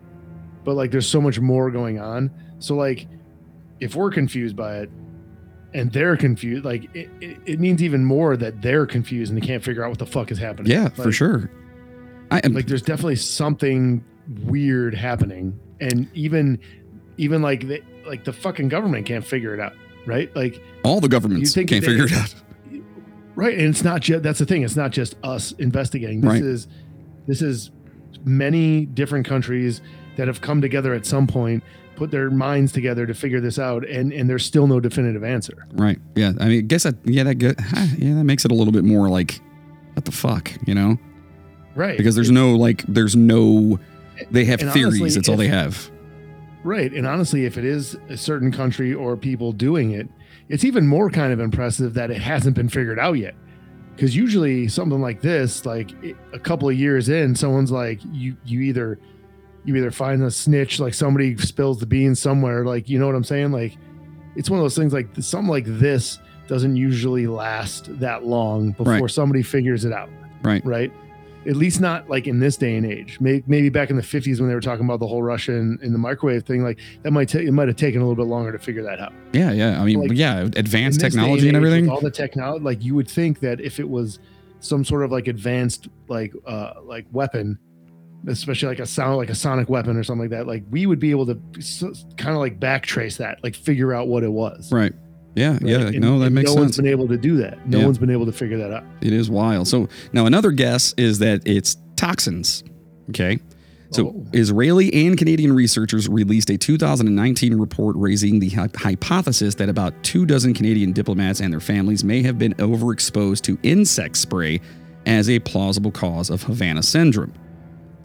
but like there's so much more going on so like if we're confused by it and they're confused like it, it, it means even more that they're confused and they can't figure out what the fuck is happening Yeah, for sure. I am like there's definitely something weird happening and even even like the, like the fucking government can't figure it out right like all the governments can't they- figure it out. right and it's not just that's the thing it's not just us investigating this Right. is this is many different countries that have come together at some point put their minds together to figure this out and and there's still no definitive answer Right. Yeah. I mean, I guess that yeah that good. Yeah, that makes it a little bit more like what the fuck, you know? Right Because there's no like there's no they have And theories. honestly, That's all if- they have. Right. And honestly, if it is a certain country or people doing it, it's even more kind of impressive that it hasn't been figured out yet. Because usually something like this, like it- a couple of years in, someone's like, you you either you either find a snitch, like somebody spills the beans somewhere, like you know what I'm saying? Like it's one of those things like something like this doesn't usually last that long before Right. somebody figures it out Right. right? At least not like in this day and age. Maybe, maybe back in the 50s when they were talking about the whole Russian in the microwave thing, like that might take it might have taken a little bit longer to figure that out. Yeah. Yeah. I mean, Like, yeah. Advanced technology and with everything. all the technology, like you would think that if it was some sort of like advanced like uh like weapon, especially like a sound like a sonic weapon or something like that, like we would be able to kind of like backtrace that, like figure out what it was. Right. Yeah. right? Yeah. And- no, that makes no sense. one's been able to do that. No Yeah. one's been able to figure that out. It is wild. So now another guess is that it's toxins. Okay. So, Oh. Israeli and Canadian researchers released a 2019 report raising the hy- hypothesis that about two dozen Canadian diplomats and their families may have been overexposed to insect spray as a plausible cause of Havana syndrome.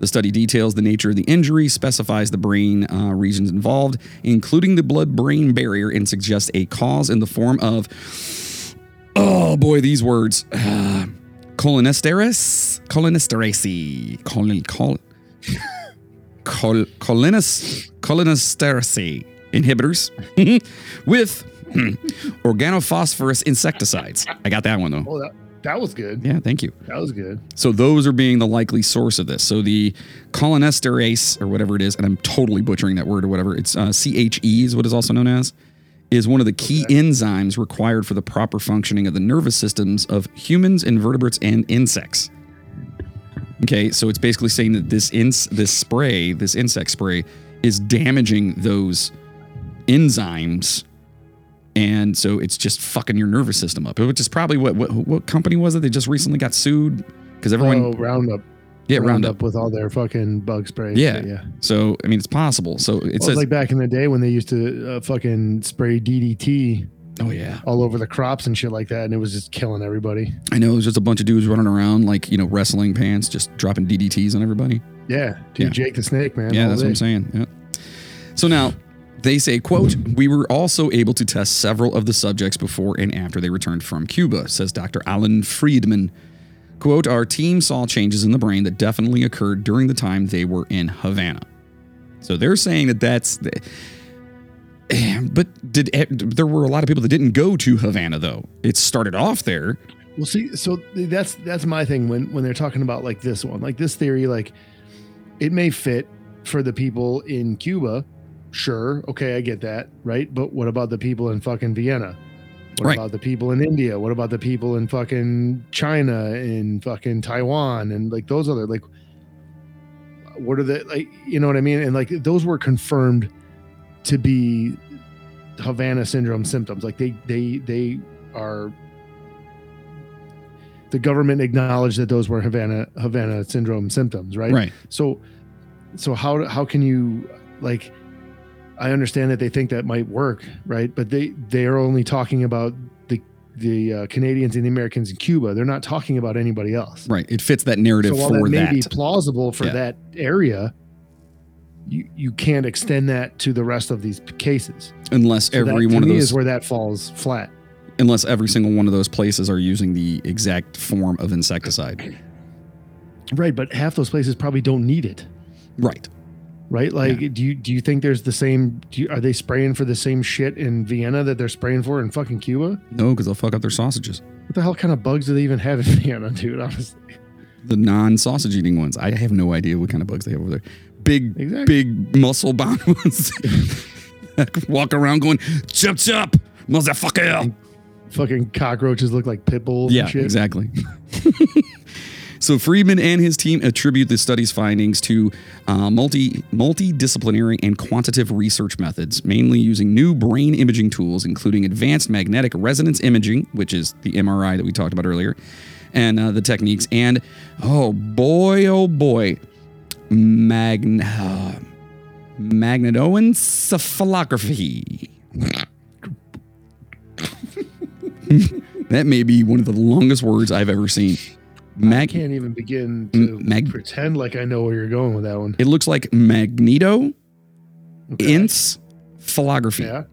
The study details the nature of the injury, specifies the brain uh, regions involved, including the blood brain barrier, and suggests a cause in the form of, oh boy, these words. Uh, Cholinesterase, cholinesterase, colon, col, col, cholinis, cholinesterase inhibitors with hmm, organophosphorus insecticides. I got that one though. That, was good. Yeah, thank you. That was good. So those are being the likely source of this. So the cholinesterase or whatever it is, and I'm totally butchering that word or whatever. It's uh, CHE is what is also known as, is one of the key enzymes required for the proper functioning of the nervous systems of humans, invertebrates, and insects. Okay, so it's basically saying that this ins- this spray, this insect spray, is damaging those enzymes and so it's just fucking your nervous system up. Which is probably what what, what company was it? They just recently got sued because everyone oh, Roundup. yeah Roundup. with all their fucking bug spray. Yeah. yeah. So I mean, it's possible. So it Well, it's like back in the day when they used to uh, fucking spray DDT oh yeah, all over the crops and shit like that, and it was just killing everybody. I know. it was just a bunch of dudes running around like you know wrestling pants, just dropping DDTs on everybody. Yeah, dude, Yeah. Jake the Snake, man. Yeah, that's what I'm saying. Yeah. So now they say, quote, we were also able to test several of the subjects before and after they returned from Cuba, says Dr. Alan Friedman. Quote, our team saw changes in the brain that definitely occurred during the time they were in Havana. So they're saying that that's the, but did eh, there were a lot of people that didn't go to Havana though. It started off there. Well, see, so that's that's my thing when when they're talking about like this one, like this theory, like it may fit for the people in Cuba. Sure, okay, I get that, right? But what about the people in fucking Vienna? What Right. about the people in India? What about the people in fucking China, and fucking Taiwan, and like those other like, what are the like? You know what I mean? And like those were confirmed to be Havana syndrome symptoms. Like they they they are the government acknowledged that those were Havana Havana syndrome symptoms, right? Right. So so how how can you like I understand that they think that might work, right? But they they are only talking about the the uh, Canadians and the Americans in Cuba. They're not talking about anybody else. Right. It fits that narrative So while for that may that. be plausible for Yeah. that area, you you can't extend that to the rest of these cases. unless So every that, one of those is where that falls flat. unless every single one of those places are using the exact form of insecticide. Right, but half those places probably don't need it. Right. Right? Like, do you do you think there's the same? Do you, are they spraying for the same shit in Vienna that they're spraying for in fucking Cuba? No, because they'll fuck up their sausages. What the hell kind of bugs do they even have in Vienna, dude? Honestly, The non-sausage eating ones. I have no idea what kind of bugs they have over there. Big, Exactly. big muscle bound ones. Walk around going chop chop, motherfucker. fucking cockroaches look like pit bulls. Yeah, and shit. exactly. So Friedman and his team attribute the study's findings to uh, multi multidisciplinary and quantitative research methods, mainly using new brain imaging tools, including advanced magnetic resonance imaging, which is the MRI that we talked about earlier, and uh, the techniques. And oh boy, oh boy, magn uh, magnetoencephalography. that may be one of the longest words I've ever seen. I can't even begin to mag- pretend like I know where you're going with that one. it looks like magneto Okay. encephalography. yeah.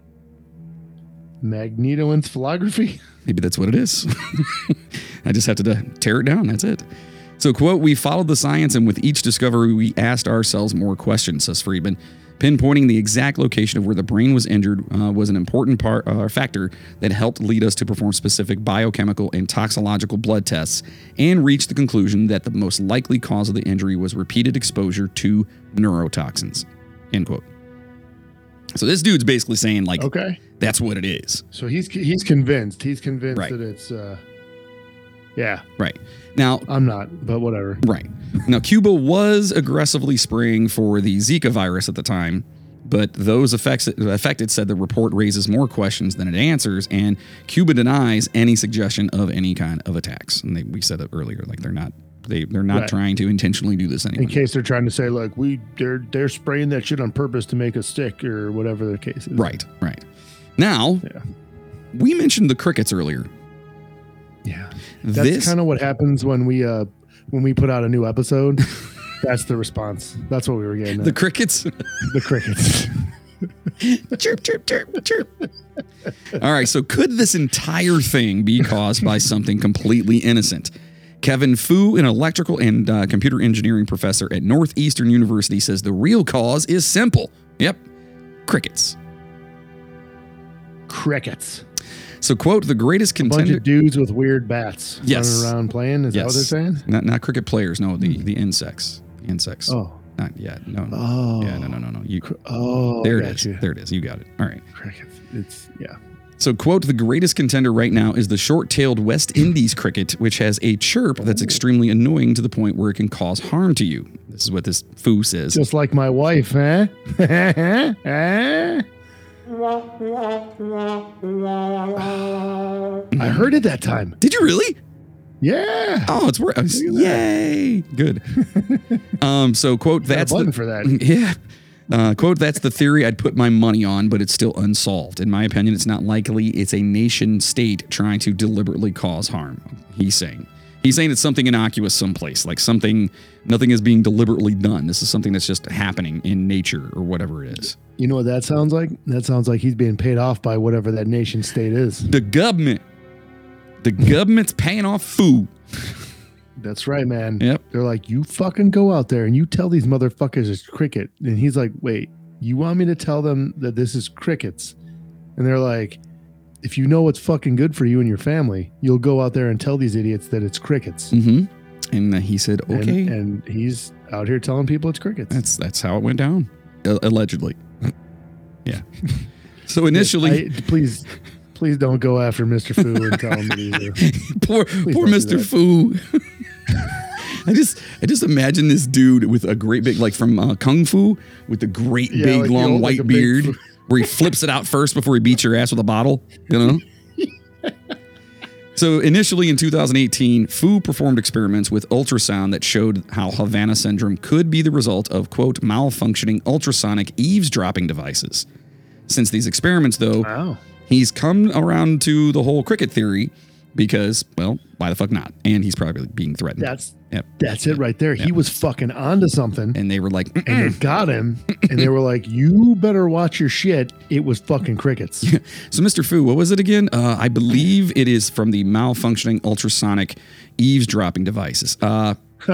Magnetoencephalography. Maybe that's what it is. I just have to uh, tear it down. That's it. So, quote, we followed the science, and with each discovery, we asked ourselves more questions, says Friedman. Pinpointing the exact location of where the brain was injured uh, was an important part uh, factor that helped lead us to perform specific biochemical and toxicological blood tests and reach the conclusion that the most likely cause of the injury was repeated exposure to neurotoxins. End quote. So this dude's basically saying like Okay. that's what it is. So he's he's convinced. He's convinced Right. that it's. uh Yeah, Right. Now, I'm not, but whatever. Right. Now, Cuba was aggressively spraying for the Zika virus at the time, but those effects, affected said the report raises more questions than it answers, and Cuba denies any suggestion of any kind of attacks. And they, we said it earlier, like they're not They they're not Right. trying to intentionally do this anymore. In case they're trying to say like we they're they're spraying that shit on purpose to make us sick or whatever the case is. Right, right. Now, Yeah. we mentioned the crickets earlier. Yeah. That's kind of what happens when we uh when we put out a new episode. That's the response. That's what we were getting. At. the crickets. the crickets. chirp, chirp, chirp, chirp. All right. So, could this entire thing be caused by something completely innocent? Kevin Fu, an electrical and uh, computer engineering professor at Northeastern University, says the real cause is simple. Yep, crickets. crickets. So, quote, the greatest contender. Bunch of dudes with weird bats Yes. running around playing. Is that what they're saying? Not, not cricket players, no, the, hmm. the insects. The insects. Oh. Not yet. No, no. Oh. Yeah, no, no, no, no. You, Oh. there it is. you. There it is. You got it. All right. Crickets. It's yeah. So, quote, the greatest contender right now is the short tailed West Indies cricket, which has a chirp that's oh. extremely annoying to the point where it can cause harm to you. This is what this foo says. Just like my wife, huh? I heard it that time. Did you really? Yeah. Oh, it's working. Yay. Good. um, so, quote, that's button the, for that. Yeah. Uh, quote, that's the theory I'd put my money on, but it's still unsolved. In my opinion, it's not likely it's a nation state trying to deliberately cause harm. He's saying. He's saying it's something innocuous someplace, like something, nothing is being deliberately done. This is something that's just happening in nature or whatever it is. You know what that sounds like? That sounds like he's being paid off by whatever that nation state is. The government, the government's paying off food. That's right, man. Yep. They're like, you fucking go out there and you tell these motherfuckers it's cricket. And he's like, wait, you want me to tell them that this is crickets? And they're like, if you know what's fucking good for you and your family, you'll go out there and tell these idiots that it's crickets. Mm-hmm. And he said, okay. And, he's out here telling people it's crickets. That's that's how it went down, allegedly. yeah. So initially, I- please, please don't go after Mr. Fu and tell him that he's a, poor poor Mr. Fu. I just I just imagine this dude with a great big like from uh, Kung Fu with the great Yeah, big like long old- like white a big beard fu- where he flips it out first before he beats your ass with a bottle, you know? So initially in 2018, Fu performed experiments with ultrasound that showed how Havana syndrome could be the result of quote malfunctioning ultrasonic eavesdropping devices. Since these experiments, though, wow. he's come around to the whole cricket theory because, well, why the fuck not? And he's probably being threatened. That's, Yep. that's it right there. He was fucking onto something. And they were like, and "Mm-mm." they got him and they were like you better watch your shit it was fucking crickets so Mr. Fu, what was it again? Uh, I believe it is from the malfunctioning ultrasonic eavesdropping devices. Uh,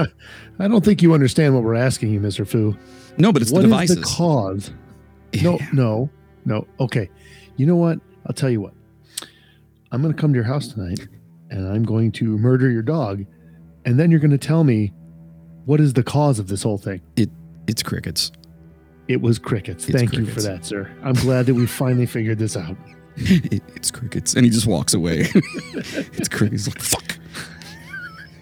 i don't think you understand what we're asking you mr fu no, but it's What the is devices. the cause no no no okay you know what i'll tell you what i'm going to come to your house tonight and i'm going to murder your dog and then you're going to tell me what is the cause of this whole thing It It's crickets. it was crickets It's thank you for that sir i'm glad that we finally figured this out It, it's crickets. And he just walks away. it's crickets. He's like, fuck.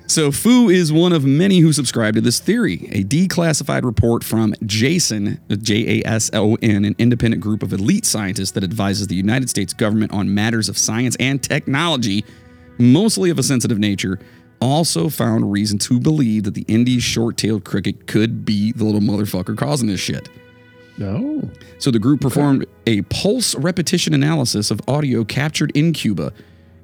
So Fu is one of many who subscribe to this theory. A declassified report from Jason, J A S O N, an independent group of elite scientists that advises the United States government on matters of science and technology, mostly of a sensitive nature, also found reason to believe that the Indies short-tailed cricket could be the little motherfucker causing this shit. no So the group performed a pulse repetition analysis of audio captured in Cuba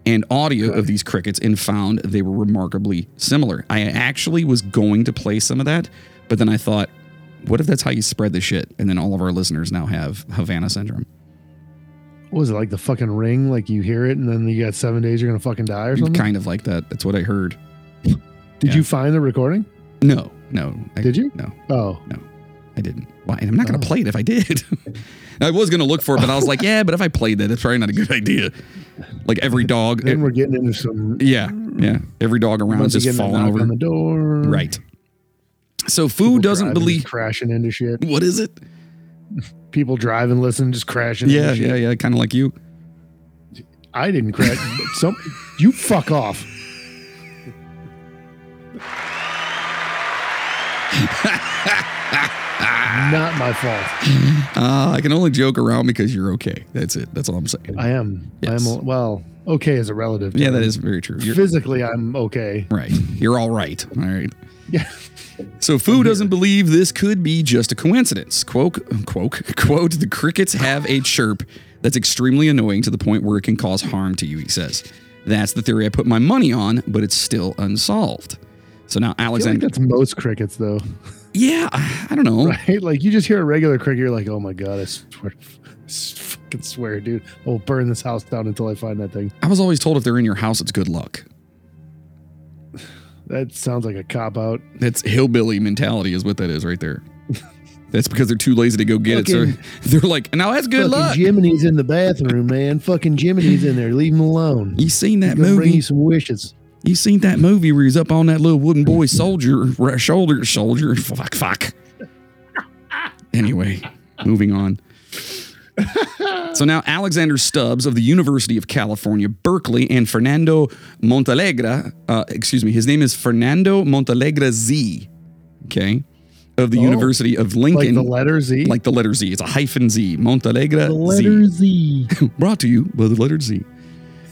and audio of these crickets and found they were remarkably similar. I actually was going to play some of that, but then I thought, what if that's how you spread the shit and then all of our listeners now have Havana syndrome? what was it like the fucking ring like you hear it and then you got seven days you're gonna fucking die or mm, something Kind of like that. That's what I heard. did yeah. you find the recording No, no. I, Did you? No, oh I didn't. Why? And I'm not going to Oh. play it if I did. I was going to look for it, but I was like, yeah, but if I played that, it's probably not a good idea. Like every dog, then we're getting into some Yeah, yeah. Every dog around is just falling over. on the door. Right. So Fu doesn't believe. crashing into shit. What is it? People driving, listen, just crashing. Yeah, into shit. yeah, yeah. Kind of like you. I didn't crash. Some you fuck off. Not my fault. Uh, I can only joke around because you're okay. That's it. That's all I'm saying. I am. Yes. I'm well. Okay, is a relative. Yeah, that is very true. You're Physically, I'm okay. right. You're all right. All right. Yeah. So Fu doesn't believe this could be just a coincidence. Quote, quote, quote, the crickets have a chirp that's extremely annoying to the point where it can cause harm to you, he says. That's the theory I put my money on, but it's still unsolved. So now I feel like Alexander, that's most crickets, though. Yeah, I I don't know. Right? Like you just hear a regular cricket, you're like, oh my god, I swear, I fucking swear, dude, I'll burn this house down until I find that thing. I was always told if they're in your house, it's good luck. That sounds like a cop out. That's hillbilly mentality, is what that is right there. That's because they're too lazy to go get it. So they're like, now that's good Fucking luck. Jiminy's in the bathroom, man. Fucking Jiminy's in there. Leave him alone. You seen that He's gonna bring you some wishes. You seen that movie where he's up on that little wooden boy soldier shoulder soldier? Fuck, fuck. Anyway, moving on. so now Alexander Stubbs of the University of California, Berkeley, and Fernando Montealegre, uh, excuse me, his name is Fernando Montealegre Z, okay, of the Oh. University of Lincoln. Like the letter Z. like the letter Z. It's a hyphen Z. Montealegre the Z letter Z. brought to you by the letter Z.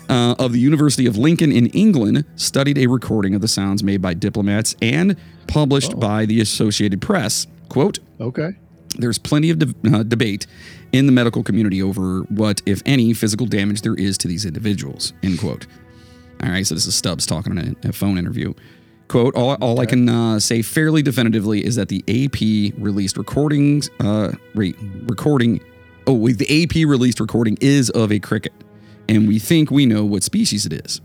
Uh, of the University of Lincoln in England, studied a recording of the sounds made by diplomats and published by the Associated Press. Quote, Okay. there's plenty of de- uh, debate in the medical community over what, if any, physical damage there is to these individuals. End quote. All right, so this is Stubbs talking in a, a phone interview. Quote, all, all I can uh, say fairly definitively is that the AP released recordings, uh, re- recording, oh, wait, the AP released recording is of a cricket, and we think we know what species it is.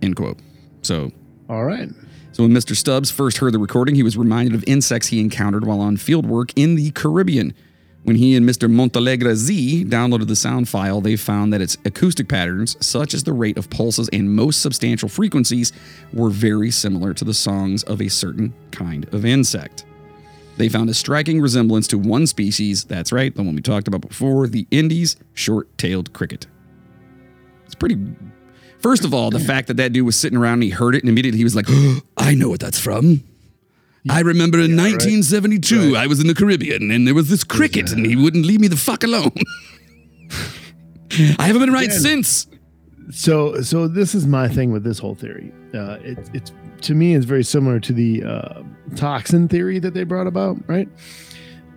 End quote. So All right. so when Mr. Stubbs first heard the recording, he was reminded of insects he encountered while on field work in the Caribbean. When he and Mr. Montealegre Z downloaded the sound file, they found that its acoustic patterns, such as the rate of pulses and most substantial frequencies, were very similar to the songs of a certain kind of insect. They found a striking resemblance to one species, that's right, the one we talked about before, the Indies short tailed cricket. It's pretty First of all, the fact that that dude was sitting around and he heard it and immediately he was like, I know what that's from. I remember in 1972, I was in the Caribbean and there was this cricket and he wouldn't leave me the fuck alone. I haven't been right Again. since. So, so this is my thing with this whole theory. Uh, it, it's to me, it's very similar to the uh, toxin theory that they brought about, right?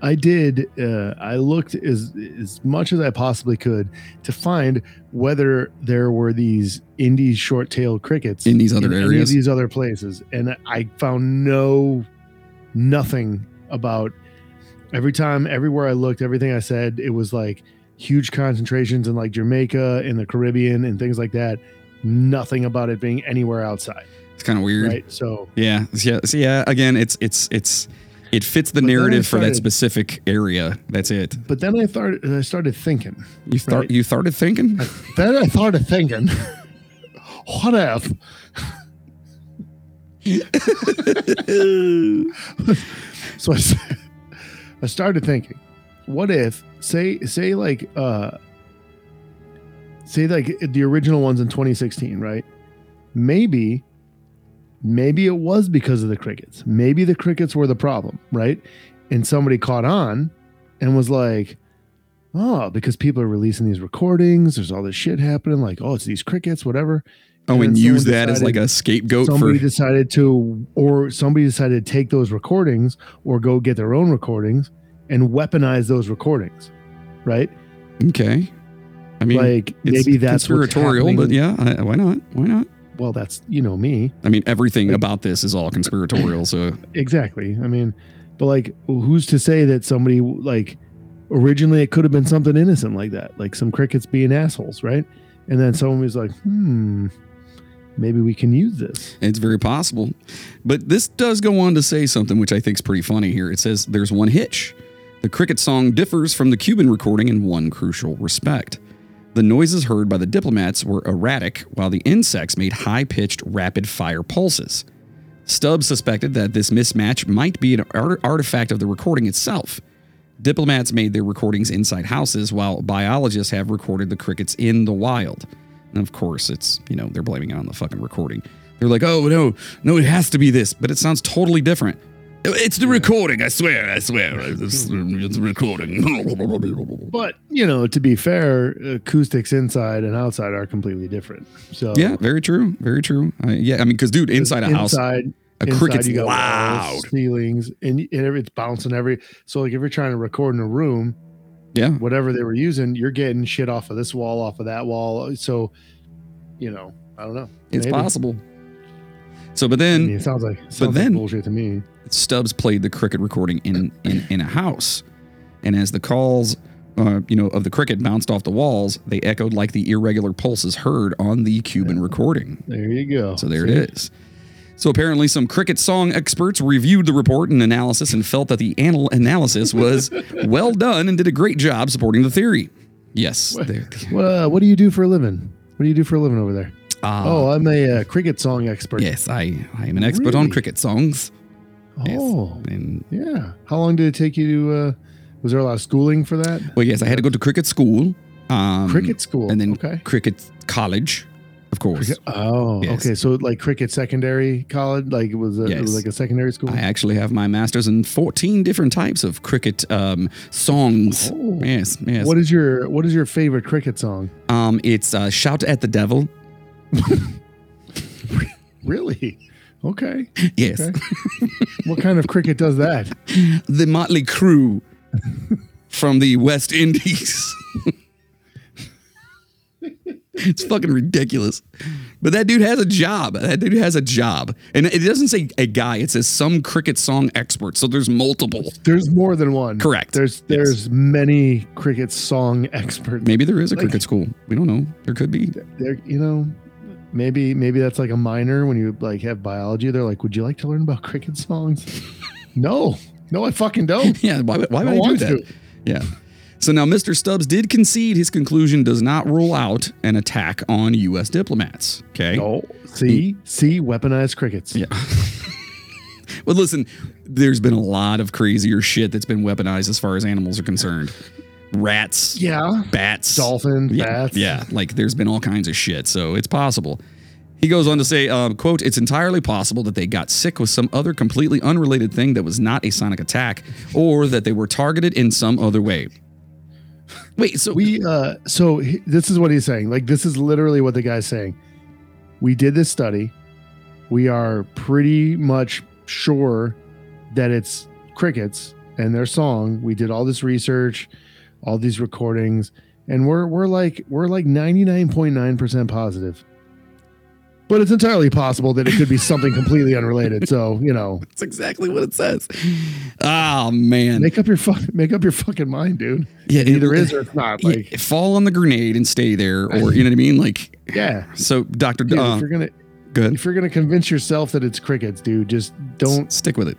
I did. Uh, I looked as as much as I possibly could to find whether there were these indie short-tailed crickets In these other of areas? these other places, and I found no nothing about. Every time, everywhere I looked, everything I said, it was like huge concentrations in like Jamaica and the Caribbean and things like that. Nothing about it being anywhere outside, It's kind of weird. right? So Yeah. Yeah. So yeah, again, it's it's it's it fits the But I narrative for that specific area. That's it. But then I started I started thinking. You start Right. you started thinking? Then I started thinking, what if? so I, I started thinking, what if say say like uh say like the original ones in 2016, right? Maybe maybe it was because of the crickets. Maybe the crickets were the problem, right? And somebody caught on and was like, oh, because people are releasing these recordings, there's all this shit happening, like, oh, it's these crickets, whatever. Oh, And and use that as like a scapegoat for somebody decided to or somebody decided to take those recordings or go get their own recordings and weaponize those recordings right Okay. I mean, like maybe that's conspiratorial, but yeah, I, why not? Why not? Well that's you know me I mean, everything about this is all conspiratorial. So exactly i mean but like who's to say that somebody like originally it could have been something innocent like that like some crickets being assholes right and then someone was like hmm maybe we can use this it's very possible. But this does go on to say something which I think is pretty funny here. It says there's one hitch. The cricket song differs from the Cuban recording in one crucial respect. The noises heard by the diplomats were erratic, while the insects made high pitched, rapid fire pulses. Stubbs suspected that this mismatch might be an art- artifact of the recording itself. Diplomats made their recordings inside houses, while biologists have recorded the crickets in the wild. And of course, it's, you know, they're blaming it on the fucking recording. They're like, oh, no, no, it has to be this, but it sounds totally different. It's the recording. I swear. I swear. It's, it's recording. But you know, to be fair, acoustics inside and outside are completely different. So yeah, very true. Very true. Uh, yeah, I mean, because dude, inside a house, inside, a cricket's you got loud. walls, ceilings, and, and every- it's bouncing every. So like if you're trying to record in a room, Yeah. whatever they were using, you're getting shit off of this wall, off of that wall. So, you know, I don't know. It's Maybe. possible. So, but I then mean, it sounds like sounds then- like bullshit to me. Stubbs played the cricket recording in in, in a house, and as the calls, uh, you know, of the cricket bounced off the walls, they echoed like the irregular pulses heard on the Cuban recording. There you go. So there See? it is. So apparently, some cricket song experts reviewed the report and analysis and felt that the anal- analysis was well done and did a great job supporting the theory. Yes. there- Well, uh, what do you do for a living? What do you do for a living over there? Ah, oh, I'm a uh, cricket song expert. yes, I, I am an expert on cricket songs. Yes. Oh, And yeah. How long did it take you to? Uh, was there a lot of schooling for that? well, yes, I had to go to cricket school. Um, cricket school. and then okay. cricket college, of course. Cricket- Oh, Yes. okay. So like cricket secondary college, like it was, a, it was like a secondary school. I actually have my master's in 14 different types of cricket um, songs. Oh. Yes, yes. What is your What is your favorite cricket song? um, it's uh, Shout at the Devil. Really? Okay. Yes. Okay. what kind of cricket does that? the Mötley Crüe from the West Indies. it's fucking ridiculous. But that dude has a job. That dude has a job. And it doesn't say a guy, it says some cricket song expert. So there's multiple. There's more than one. Correct. There's Yes. there's many cricket song experts. Maybe there is a Like- cricket school. We don't know. There could be. There, you know, maybe maybe that's like a minor when you like have biology. They're like, would you like to learn about cricket songs? no, no, I fucking don't. Yeah, why, would- why I would I, do that? to. Yeah. So now Mr. Stubbs did concede his conclusion does not rule out an attack on U.S. diplomats. Okay. No, see, mm. see, weaponized crickets. Yeah. Well, listen, there's been a lot of crazier shit that's been weaponized as far as animals are concerned. Rats, yeah. bats, Dolphin, yeah, bats. yeah. Like there's been all kinds of shit, so it's possible. He goes on to say, um, "quote It's entirely possible that they got sick with some other completely unrelated thing that was not a sonic attack, or that they were targeted in some other way." Wait, so We uh so he- this is what he's saying. Like this is literally what the guy's saying. We did this study. We are pretty much sure that it's crickets and their song. We did all this research, all these recordings, and we're we're like we're like 99.9% positive. But it's entirely possible that it could be something completely unrelated. So, you know, that's exactly what it says. Oh man, make up your fuck make up your fucking mind, dude. yeah, It either is or it's not. Yeah, Like, fall on the grenade and stay there, or you know what I mean. Like, yeah. so Doctor, Dude, uh, if you're gonna go ahead. if you're gonna convince yourself that it's crickets, dude, just don't. S- stick with it.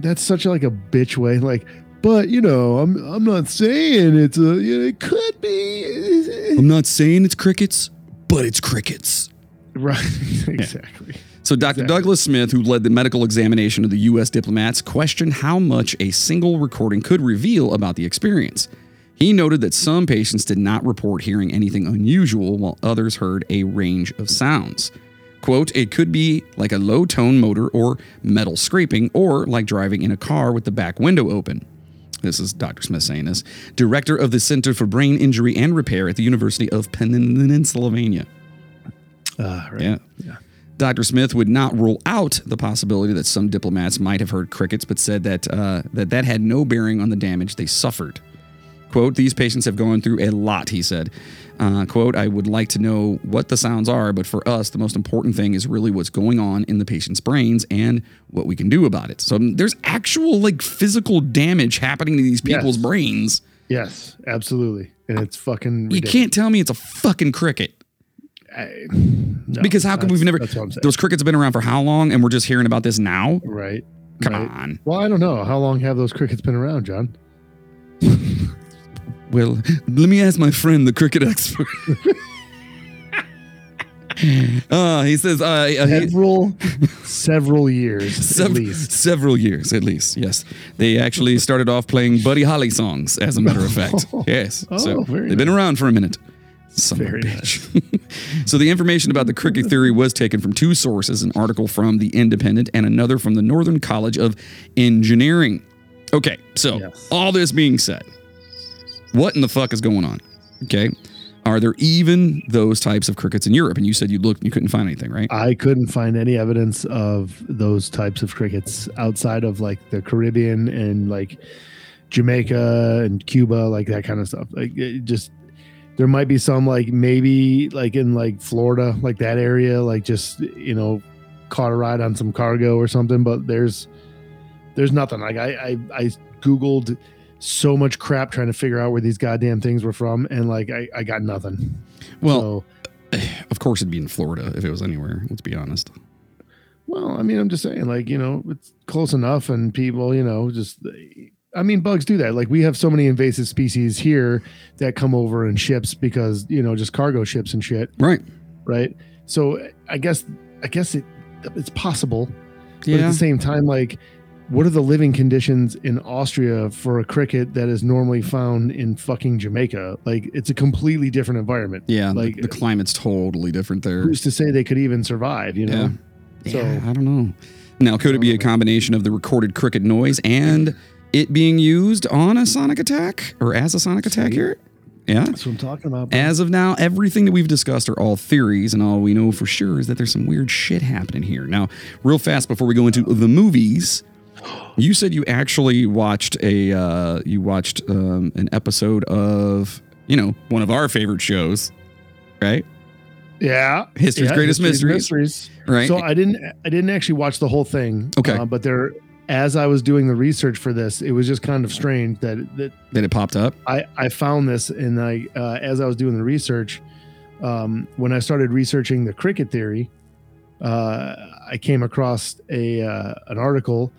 That's such like a bitch way. Like, but you know, I'm I'm not saying it's a. You know, it could be. I'm not saying it's crickets, but it's crickets. Right. exactly. So, Dr. Exactly. Douglas Smith, who led the medical examination of the U.S. diplomats, questioned how much a single recording could reveal about the experience. He noted that some patients did not report hearing anything unusual, while others heard a range of sounds. Quote, it could be like a low tone motor or metal scraping, or like driving in a car with the back window open. This is Dr. Smith saying this, director of the Center for Brain Injury and Repair at the University of Pennsylvania. Uh, right. Yeah. Dr. Smith would not rule out the possibility that some diplomats might have heard crickets, but said that uh, that that had no bearing on the damage they suffered. "Quote: These patients have gone through a lot," he said. Uh, "Quote: I would like to know what the sounds are, but for us, the most important thing is really what's going on in the patient's brains and what we can do about it." So um, there's actual like physical damage happening to these people's Yes. brains. Yes, absolutely. And it's fucking. You ridiculous. can't tell me it's a fucking cricket. I- no, Because how come we've never That's what I'm saying. those crickets have been around for how long and we're just hearing about this now? right. Come right. on. Well, I don't know. How long have those crickets been around, John? Well, let me ask my friend, the cricket expert. uh, he says, uh, uh, he, Several, several years sev- at least. several years at least. Yes, they actually started off playing Buddy Holly songs, as a matter of fact. Yes, Oh, so very they've been around for a minute. Son Very bitch. so the information about the cricket theory was taken from two sources: an article from the Independent and another from the Northern College of Engineering. Okay, so Yes. all this being said, what in the fuck is going on? Okay. Are there even those types of crickets in Europe? And you said you looked and you couldn't find anything, right? I couldn't find any evidence of those types of crickets outside of like the Caribbean and like Jamaica and Cuba, like that kind of stuff. Like it just there might be some like maybe like in like Florida, like that area, like just you know caught a ride on some cargo or something. But there's there's nothing. Like I I, I googled so much crap trying to figure out where these goddamn things were from, and like I I got nothing. Well, so, of course it'd be in Florida if it was anywhere. Let's be honest. Well, I mean, I'm just saying, like, you know, it's close enough, and people, you know, just, I mean, bugs do that. Like, we have so many invasive species here that come over in ships because, you know, just cargo ships and shit, Right. right? So I guess, I guess it, it's possible. But at the same time, like, what are the living conditions in Austria for a cricket that is normally found in fucking Jamaica? Like, it's a completely different environment. Yeah. Like- the, the climate's totally different there. Who's to say they could even survive, you know? Yeah. So- yeah, I don't know. Now, could it be a combination of the recorded cricket noise and it being used on a sonic attack or as a sonic attack here? Yeah. That's what I'm talking about. bro. As of now, everything that we've discussed are all theories, and all we know for sure is that there's some weird shit happening here. Now, real fast before we go into the movies, you said you actually watched a uh, you watched um, an episode of you know one of our favorite shows, right? Yeah, History's Greatest Mysteries. mysteries. Right. So I didn't I didn't actually watch the whole thing. Okay. uh, but there, as I was doing the research for this, it was just kind of strange that that that it popped up. I I found this and I uh, as I was doing the research, um, when I started researching the cricket theory, uh, I came across a uh, an article.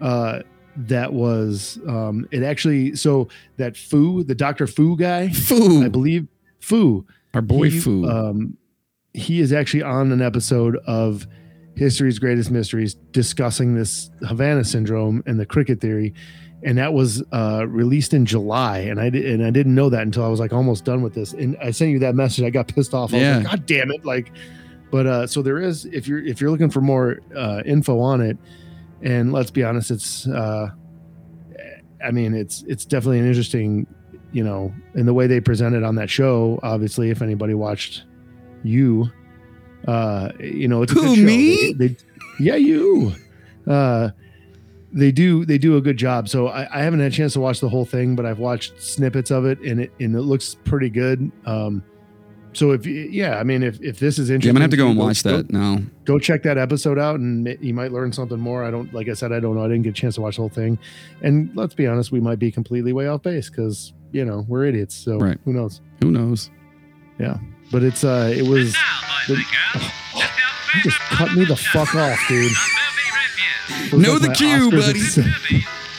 Uh, that was um, it actually so that Fu the Dr. Fu guy Foo, I believe Fu our boy he, Foo. Um, he is actually on an episode of History's Greatest Mysteries discussing this Havana syndrome and the cricket theory. And that was uh, released in July, and I did, and I didn't know that until I was like almost done with this. And I sent you that message. I got pissed off. I Yeah. was like, God damn it! Like, but uh, so there is if you're if you're looking for more uh, info on it, and let's be honest, it's uh, I mean it's it's definitely an interesting you know, and the way they presented on that show, obviously, if anybody watched you, uh, you know, it's a Who, good show. me? They, they- yeah, you. Uh, they do they do a good job. So I, I haven't had a chance to watch the whole thing, but I've watched snippets of it, and it and it looks pretty good. Um, so if you- yeah, I mean, if if this is yeah, interesting, I'm gonna have to go and watch go, that now. Go check that episode out, and you might learn something more. I don't, like I said, I don't know. I didn't get a chance to watch the whole thing, and let's be honest, we might be completely way off base because you know we're idiots. So Right. who knows? Who knows? Yeah, but it's uh, it was. the- you just cut me the fuck off, dude. It Know like the my cue, Oscars buddy. accept-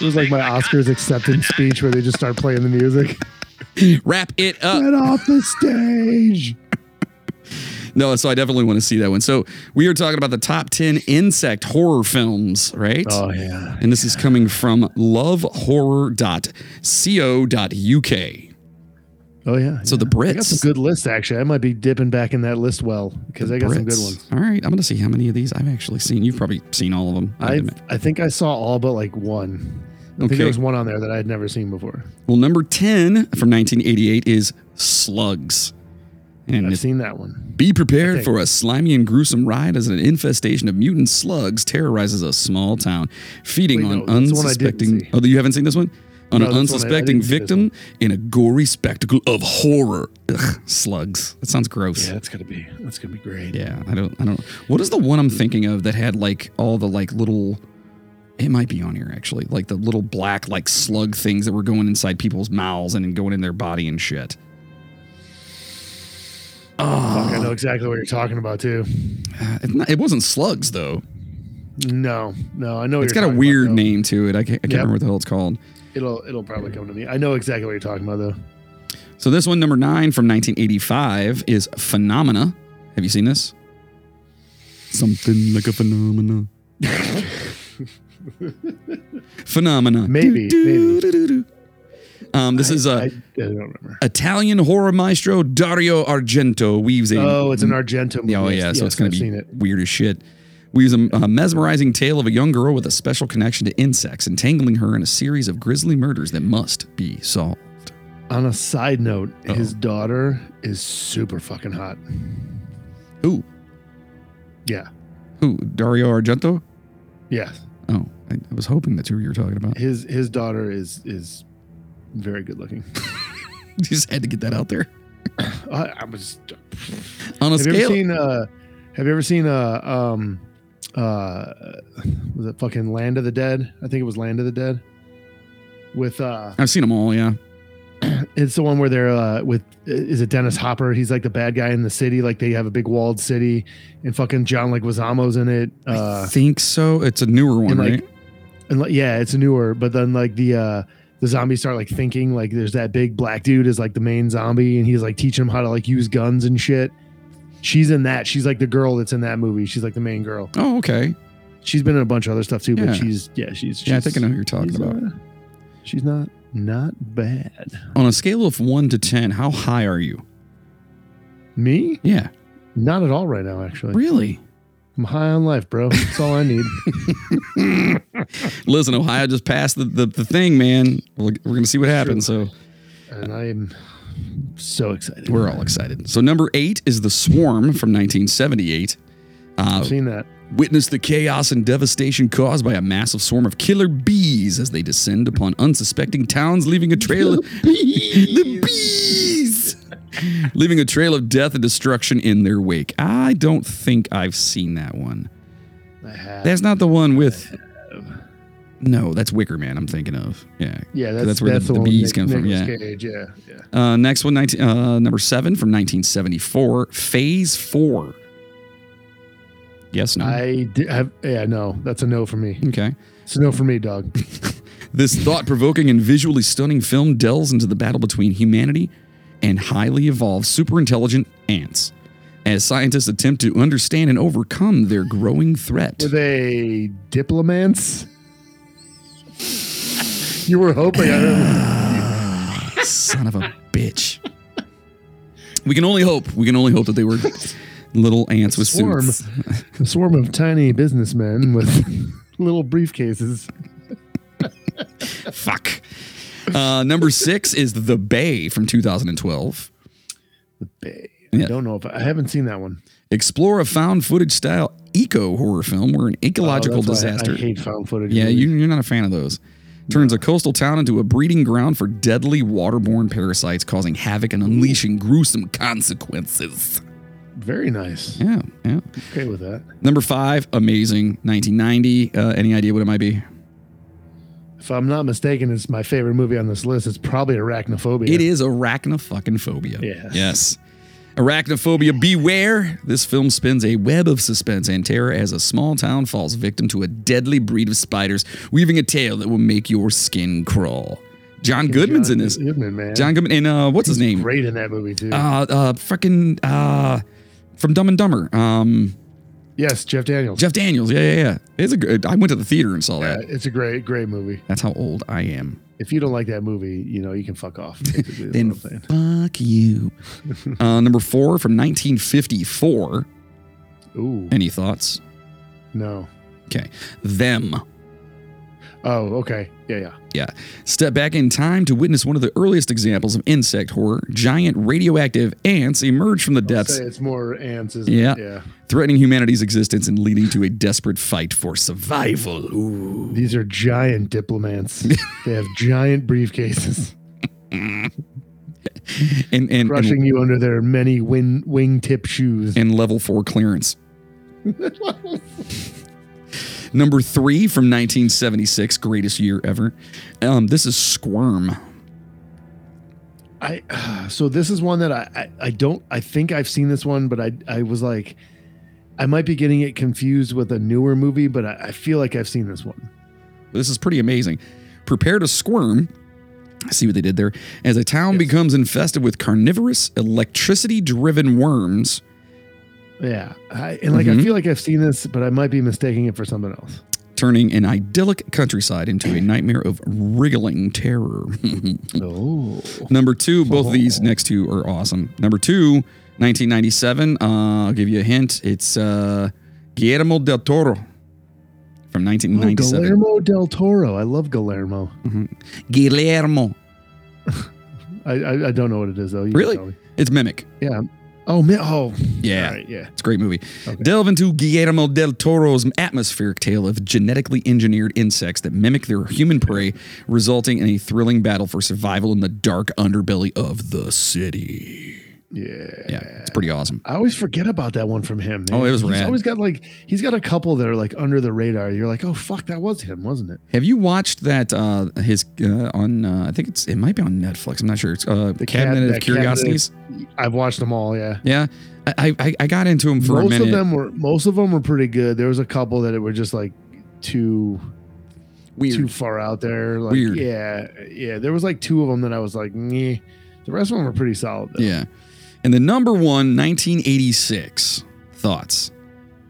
it was like my Oscars acceptance speech where they just start playing the music. Wrap it up. Get off the stage. No, so I definitely want to see that one. So we are talking about the top 10 insect horror films, right? Oh yeah. and this is coming from lovehorror.co.uk. Oh yeah. So the Brits. I got Brits. some good lists actually. I might be dipping back in that list well because I got some good ones. All right, I'm going to see how many of these I've actually seen. You've probably seen all of them. I. I think I saw all but like one. I think Okay. there was one on there that I had never seen before. Well, number 10 from 1988 is Slugs. And I've seen that one. Be prepared for a slimy and gruesome ride as an infestation of mutant slugs terrorizes a small town, feeding Wait, on no, that's the one I didn't unsuspecting. Oh, you haven't seen this one? On No, an that's the one I- I unsuspecting didn't see this victim in a gory spectacle of horror. Ugh, slugs. That sounds gross. Yeah, Yeah. that's gonna be that's gonna be great. Yeah, I don't. I don't. What is the one I'm hmm. thinking of that had like all the like little? It might be on here actually, like the little black like slug things that were going inside people's mouths and going in their body and shit. Fuck, I Oh, know exactly what you're talking about too. it, not- it wasn't slugs though. No, no, I know. what It's you're got a talking about, weird name to it. I can't, I can't Yep. remember what the hell it's called. It'll it'll probably come to me. I know exactly what you're talking about though. So this one, number nine from 1985, is Phenomena. Have you seen this? Something like a phenomena. phenomena. Maybe, maybe. Do-do-do-do-do. Um, this I- is a I, I don't remember. Italian horror maestro Dario Argento weaves a Oh, it's an Argento movie. Oh yeah, so Yes, it's gonna I've be it. weird as shit. Weaves a, a mesmerizing tale of a young girl with a special connection to insects, entangling her in a series of grisly murders that must be solved. On a side note, Uh-oh. his daughter is super fucking hot. Who? Yeah. Who? Dario Argento? Yes. Oh, I, I was hoping that's who you were talking about. His his daughter is is very good looking. You just had to get that out there. I, I was. On a Have you ever seen uh Have you ever seen uh um uh was it fucking Land of the Dead? I think it was Land of the Dead. With uh I've seen them all. Yeah. it's the one where they're uh with is it Dennis Hopper? He's like the bad guy in the city. Like they have a big walled city, and fucking John Leguizamo's in it. I Uh, think so. It's a newer one, and like, right? and like, yeah, it's newer. But then like the uh the zombies start like thinking like there's that big black dude is like the main zombie, and he's like teaching them how to like use guns and shit. She's in that. She's like the girl that's in that movie. She's like the main girl. Oh, okay. She's been in a bunch of other stuff too, Yeah. but she's yeah, she's, she's Yeah, I think I know who you're talking about. uh, she's not not bad. On a scale of one to ten, how high are you? Me? Yeah. Not at all right now, actually. Really? I'm high on life, bro. That's all I need. Listen, Ohio just passed the, the, the thing, man. We're, we're going to see what happens. So and I am so excited. we're all excited. So, number eight is The Swarm from 1978. Uh, I've seen that. Witness the chaos and devastation caused by a massive swarm of killer bees as they descend upon unsuspecting towns, leaving a trail of the bees, leaving a trail of death and destruction in their wake. I don't think I've seen that one. I have. That's not the one with. No, that's Wicker Man. I'm thinking of. Yeah. yeah, that's, that's where the- that's the one with bees come from, yeah. Cage, yeah, yeah. Uh, next one, 19, uh, number seven from 1974, Phase Four. Yes, no. I have, yeah, no, that's a no for me. okay. It's a no for me, dog. This thought provoking and visually stunning film delves into the battle between humanity and highly evolved super intelligent ants as scientists attempt to understand and overcome their growing threat. Were they diplomats? you were hoping. I Son of a bitch. We can only hope. We can only hope that they were little ants with Swarm. suits. a swarm of tiny businessmen with little briefcases. Fuck. Uh, number six is The Bay from 2012. The Bay. Yeah. I don't know if I haven't seen that one. Explore a found footage style eco horror film where an ecological Oh, why I- disaster. I, hate found footage. yeah, movies. you, you're not a fan of those. Turns a coastal town into a breeding ground for deadly waterborne parasites, causing havoc and unleashing gruesome consequences. Very nice. Yeah, yeah. Okay with that. Number five, amazing, 1990. Uh, any idea what it might be? If I'm not mistaken, it's my favorite movie on this list. It's probably Arachnophobia. It is arachnophobia. Yes. Yes. Arachnophobia, beware. This film spins a web of suspense and terror as a small town falls victim to a deadly breed of spiders, weaving a tale that will make your skin crawl. John Goodman's John in this. Goodman, man. John Goodman and uh, what's his name? Great in that movie too. Uh, uh, freaking uh, from Dumb and Dumber. Um, yes, Jeff Daniels. Jeff Daniels. Yeah, yeah, yeah. It's a good. I went to the theater and saw Yeah, that. it's a great, great movie. That's how old I am. If you don't like that movie, you know you can fuck off. Then what I'm saying. fuck you. uh, number four from 1954. Ooh, Any thoughts? no. Okay. Them. Oh, okay. Yeah, yeah. Yeah. Step back in time to witness one of the earliest examples of insect horror. Giant radioactive ants emerge from the depths, Say it's more ants, isn't Yeah. it? Yeah. threatening humanity's existence and leading to a desperate fight for survival. Ooh. These are giant diplomats. they have giant briefcases, And and, and, crushing you under their many wing wingtip shoes. and level four clearance. Number three from 1976, greatest year ever. Um, this is Squirm. I so this is one that I, I I don't I think I've seen this one, but I I was like I might be getting it confused with a newer movie, but I, I feel like I've seen this one. This is pretty amazing. Prepare to squirm. I see what they did there. As a town Yes. becomes infested with carnivorous, electricity driven worms. Yeah, I, and like Mhm. I feel like I've seen this, but I might be mistaking it for something else. turning an idyllic countryside into a nightmare of wriggling terror. Oh. Number two, both of these next two are awesome. Number two, 1997. Uh, I'll give you a hint. It's uh, Guillermo del Toro from Oh, 1997. Guillermo del Toro. I love Guillermo. Guillermo. I, I I don't know what it is though. You Really? It's Mimic. Yeah. Oh man. Oh. Yeah. Right, yeah. It's a great movie. Okay. Delve into Guillermo del Toro's atmospheric tale of genetically engineered insects that mimic their human prey, resulting in a thrilling battle for survival in the dark underbelly of the city. Yeah. Yeah, it's pretty awesome. I always forget about that one from him. Oh, it was he's rad. always got like he's got a couple that are like under the radar. You're like, oh fuck, that was him, wasn't it? Have you watched that? Uh, his uh, on uh, I think it's it might be on Netflix. I'm not sure. It's uh, The Cabinet Cab- of Curiosities. I've watched them all. Yeah. Yeah, I, I I got into them for a most minute. of them were most of them were pretty good. There was a couple that were just like too Weird. too far out there. Like, Weird. Yeah, yeah. There was like two of them that I was like, Nyeh. the rest of them were pretty solid. Though. Yeah. And the number one, 1986. Thoughts?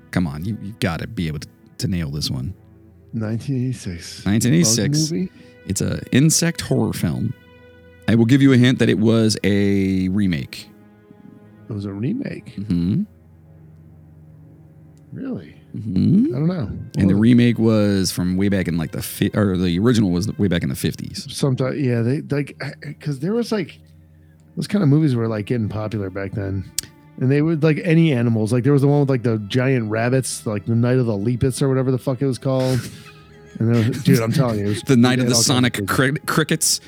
Come on, you, you've got to be able to, to nail this one. 1986. 1986. It's a insect horror film. I will give you a hint that it was a remake. It was a remake. hmm Really? hmm I don't know. And the Well, remake was from way back in like the fi- or the original was way back in the 50s. Sometimes, yeah, they like because there was like those kind of movies were like getting popular back then, and they would like any animals. Like there was the one with like the giant rabbits, like the Night of the Lepus or whatever the fuck it was called. And there was, dude, I'm telling you, it was, The Night of the had all kinds Sonic cri- Crickets.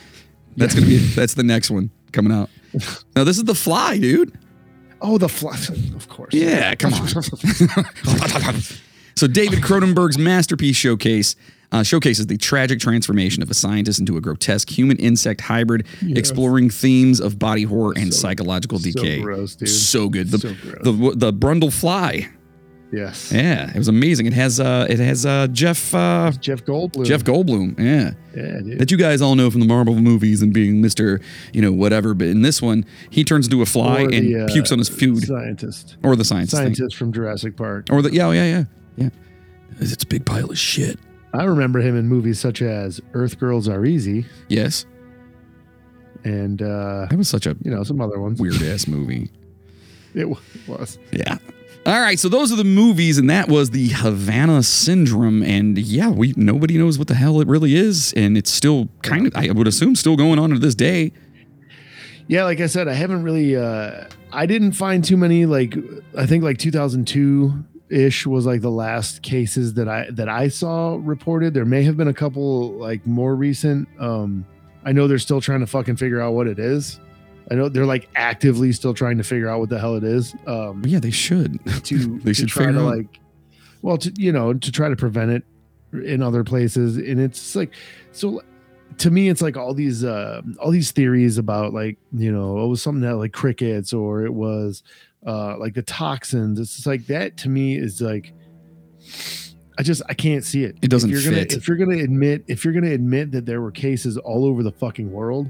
That's gonna be that's the next one coming out. No, this is the Fly, dude. Oh, the fly, of course. Yeah, come on. so David Cronenberg's masterpiece showcase uh, showcases the tragic transformation of a scientist into a grotesque human insect hybrid, Yes. exploring themes of body horror and So- psychological so decay. gross, dude. So good. The, So gross. the the Brundle Fly. Yes. Yeah, it was amazing. It has uh it has uh Jeff uh Jeff Goldblum. Jeff Goldblum. Yeah. Yeah, dude. That you guys all know from the Marvel movies and being Mr. you know whatever, but in this one he turns into a fly Or and uh, pukes on his food Scientist. or the scientist thing. Scientist from Jurassic Park. Or the yeah, oh, yeah, yeah, yeah. It's a big pile of shit. I remember him in movies such as Earth Girls Are Easy Yes, and uh, that was such a you know some other ones. weird ass movie. It was. Yeah. All right, so those are the movies, and that was the Havana Syndrome, and yeah, we nobody knows what the hell it really is, and it's still kind of, I would assume, still going on to this day. Yeah, like I said, I haven't really. Uh, I didn't find too many. Like I think like 2002 ish was like the last cases that I that I saw reported. There may have been a couple like more recent. Um, I know they're still trying to fucking figure out what it is. I know they're like actively still trying to figure out what the hell it is. Um, yeah, they should. to They to should try to out. like well to you know to try to prevent it in other places and it's like so to me it's like all these uh all these theories about like you know it was something that like crickets or it was uh like the toxins it's just like that to me is like I just I can't see it. It doesn't if you're fit. Gonna, if you're gonna admit if you're gonna admit that there were cases all over the fucking world,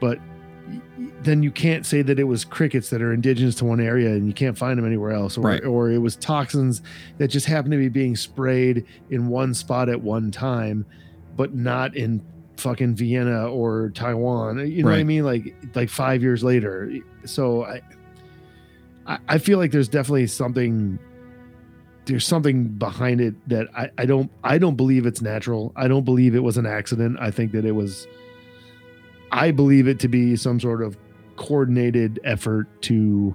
but then you can't say that it was crickets that are indigenous to one area and you can't find them anywhere else, or Right. or it was toxins that just happen to be being sprayed in one spot at one time, but not in fucking Vienna or Taiwan. You know what I mean? Like like five years later. So I I, I feel like there's definitely something there's something behind it that I, I don't I don't believe it's natural. I don't believe it was an accident. I think that it was I believe it to be some sort of coordinated effort to